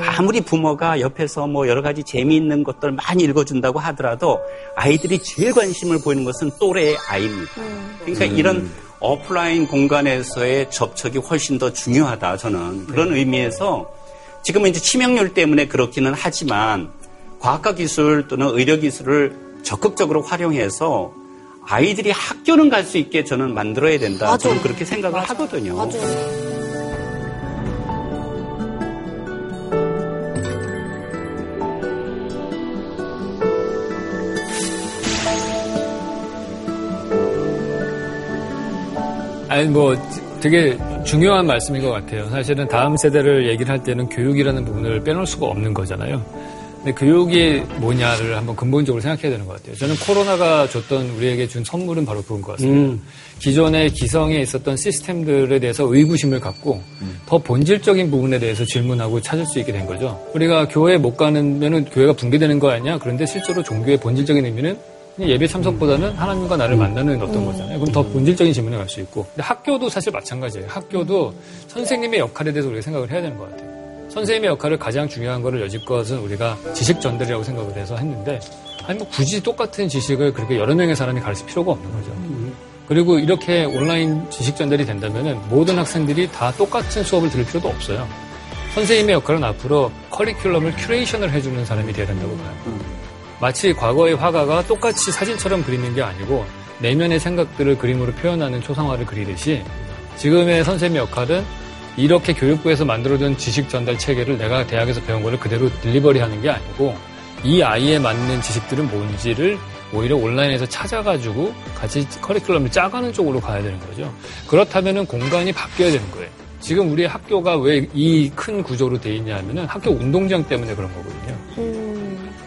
아무리 부모가 옆에서 뭐 여러 가지 재미있는 것들 많이 읽어준다고 하더라도 아이들이 제일 관심을 보이는 것은 또래의 아이입니다. 그러니까 이런 오프라인 공간에서의 접촉이 훨씬 더 중요하다. 저는 그런 의미에서 지금은 이제 치명률 때문에 그렇기는 하지만 과학과 기술 또는 의료 기술을 적극적으로 활용해서 아이들이 학교는 갈 수 있게 저는 만들어야 된다. 저는 그렇게 생각을 하거든요. 아니 뭐 되게 중요한 말씀인 것 같아요. 사실은 다음 세대를 얘기를 할 때는 교육이라는 부분을 빼놓을 수가 없는 거잖아요. 근데 교육이 뭐냐를 한번 근본적으로 생각해야 되는 것 같아요. 저는 코로나가 줬던 우리에게 준 선물은 바로 그건 것 같습니다. 음. 기존의 기성에 있었던 시스템들에 대해서 의구심을 갖고 더 본질적인 부분에 대해서 질문하고 찾을 수 있게 된 거죠. 우리가 교회 못 가면은 교회가 붕괴되는 거 아니냐? 그런데 실제로 종교의 본질적인 의미는 예배 참석보다는 하나님과 나를 만나는 어떤 거잖아요. 그럼 더 본질적인 질문에 갈 수 있고. 근데 학교도 사실 마찬가지예요. 학교도 선생님의 역할에 대해서 우리가 생각을 해야 되는 것 같아요. 선생님의 역할을 가장 중요한 거를 여지껏은 우리가 지식 전달이라고 생각을 해서 했는데 아니 뭐 굳이 똑같은 지식을 그렇게 여러 명의 사람이 가르칠 필요가 없는 거죠. 그리고 이렇게 온라인 지식 전달이 된다면은 모든 학생들이 다 똑같은 수업을 들을 필요도 없어요. 선생님의 역할은 앞으로 커리큘럼을 curation을 해주는 사람이 돼야 된다고 봐요. 마치 과거의 화가가 똑같이 사진처럼 그리는 게 아니고 내면의 생각들을 그림으로 표현하는 초상화를 그리듯이 지금의 선생님의 역할은 이렇게 교육부에서 만들어둔 지식 전달 체계를 내가 대학에서 배운 거를 그대로 딜리버리 하는 게 아니고 이 아이에 맞는 지식들은 뭔지를 오히려 온라인에서 찾아가지고 같이 커리큘럼을 짜가는 쪽으로 가야 되는 거죠. 그렇다면은 공간이 바뀌어야 되는 거예요. 지금 우리 학교가 왜 이 큰 구조로 돼 있냐 하면은 학교 운동장 때문에 그런 거거든요.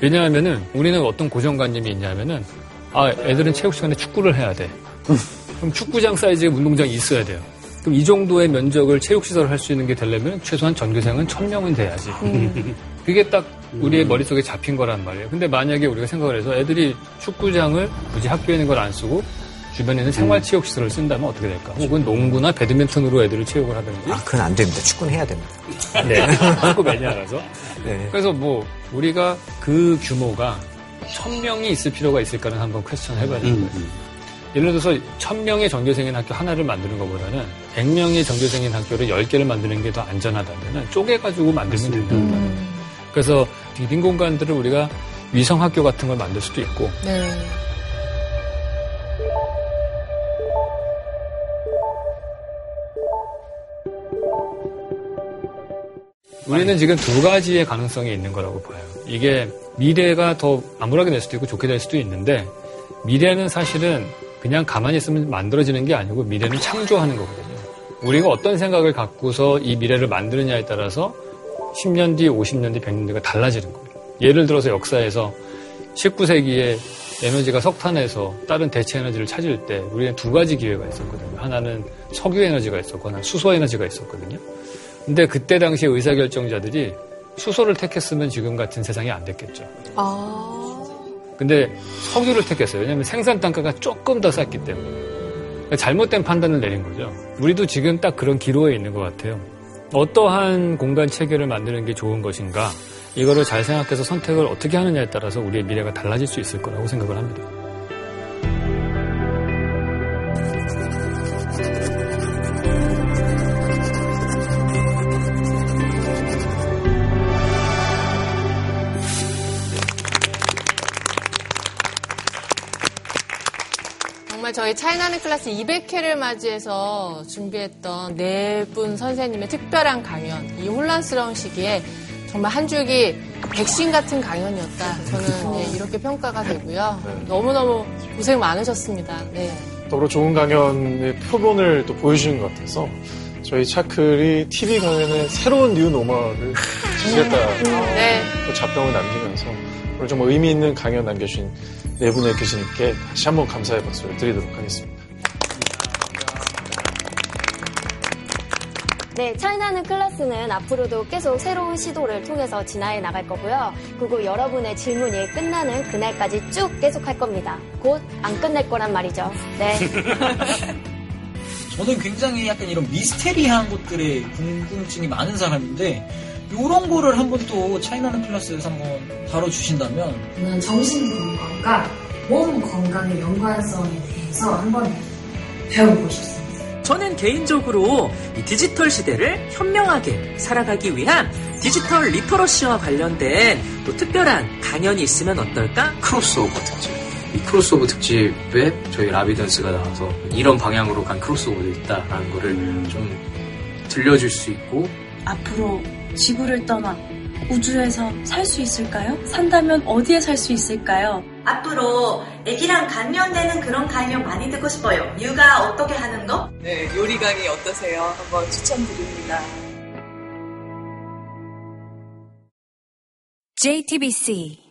왜냐하면은 우리는 어떤 고정관념이 있냐면은 아 애들은 체육 시간에 축구를 해야 돼. 그럼 축구장 사이즈의 운동장이 있어야 돼요. 그럼 이 정도의 면적을 체육시설을 할 수 있는 게 되려면 최소한 전교생은 1000명은 돼야지. 그게 딱 우리의 머릿속에 잡힌 거란 말이에요. 근데 만약에 우리가 생각을 해서 애들이 축구장을 굳이 학교에 있는 걸 안 쓰고 주변에 있는 생활체육시설을 쓴다면 어떻게 될까? 혹은 농구나 배드민턴으로 애들을 체육을 하든지. 아, 그건 안 됩니다. 축구는 해야 됩니다. 네. 축구 매니아라서. 네. 그래서 뭐 우리가 그 규모가 천 명이 있을 필요가 있을까는 한번 퀘스천 해봐야 되는 거예요. 예를 들어서 천 명의 전교생인 학교 하나를 만드는 것보다는 100명의 전교생인 학교를 10개를 만드는 게 더 안전하다면 쪼개가지고 만들면 된다는 거예요. 그래서 빈 공간들을 우리가 위성 학교 같은 걸 만들 수도 있고 네. 우리는 지금 두 가지의 가능성이 있는 거라고 봐요. 이게 미래가 더 암울하게 될 수도 있고 좋게 될 수도 있는데 미래는 사실은 그냥 가만히 있으면 만들어지는 게 아니고 미래는 창조하는 거거든요. 우리가 어떤 생각을 갖고서 이 미래를 만드느냐에 따라서 10년 뒤, 50년 뒤, 100년 뒤가 달라지는 거예요. 예를 들어서 역사에서 19세기에 에너지가 석탄에서 다른 대체 에너지를 찾을 때 우리는 두 가지 기회가 있었거든요. 하나는 석유 에너지가 있었고 하나는 수소 에너지가 있었거든요. 근데 그때 당시 의사결정자들이 수소를 택했으면 지금 같은 세상이 안 됐겠죠. 아. 근데 석유를 택했어요. 왜냐하면 생산 단가가 조금 더 쌌기 때문에. 잘못된 판단을 내린 거죠. 우리도 지금 딱 그런 기로에 있는 것 같아요. 어떠한 공간 체계를 만드는 게 좋은 것인가? 이거를 잘 생각해서 선택을 어떻게 하느냐에 따라서 우리의 미래가 달라질 수 있을 거라고 생각을 합니다. 저희 차이나는 클래스 200회를 맞이해서 준비했던 네 분 선생님의 특별한 강연, 이 혼란스러운 시기에 정말 한 줄기 백신 같은 강연이었다. 저는 예, 이렇게 평가가 되고요. 너무너무 고생 많으셨습니다. 네. 더불어 좋은 강연의 표본을 또 보여주는 것 같아서 저희 차클이 TV 강연에 새로운 뉴 노멀을 지겠다 네. 또 잡평을 남기면서 오늘 정말 의미 있는 강연 남겨주신 네 분의 교수님께 다시 한번 감사의 박수를 드리도록 하겠습니다. 네, 차이나는 클래스는 앞으로도 계속 새로운 시도를 통해서 진화해 나갈 거고요. 그리고 여러분의 질문이 끝나는 그날까지 쭉 계속 할 겁니다. 곧 안 끝날 거란 말이죠. 네. 저는 굉장히 약간 이런 미스테리한 것들에 궁금증이 많은 사람인데 이런 거를 한번 또 차이나는 클래스에서 한번 다뤄주신다면 저는 정신 건강과 몸 건강의 연관성에 대해서 한번 배워보고 싶습니다. 저는 개인적으로 이 디지털 시대를 현명하게 살아가기 위한 디지털 literacy와 관련된 또 특별한 강연이 있으면 어떨까? 크로스오버 특집. 이 크로스오버 특집에 저희 라비던스가 나와서 이런 방향으로 간 크로스오버도 있다라는 거를 좀 들려줄 수 있고 앞으로 지구를 떠나 우주에서 살 수 있을까요? 산다면 어디에 살 수 있을까요? 앞으로 애기랑 관련되는 그런 강연 많이 듣고 싶어요. 육아 어떻게 하는 거? 네, 요리 강의 어떠세요? 한번 추천드립니다. JTBC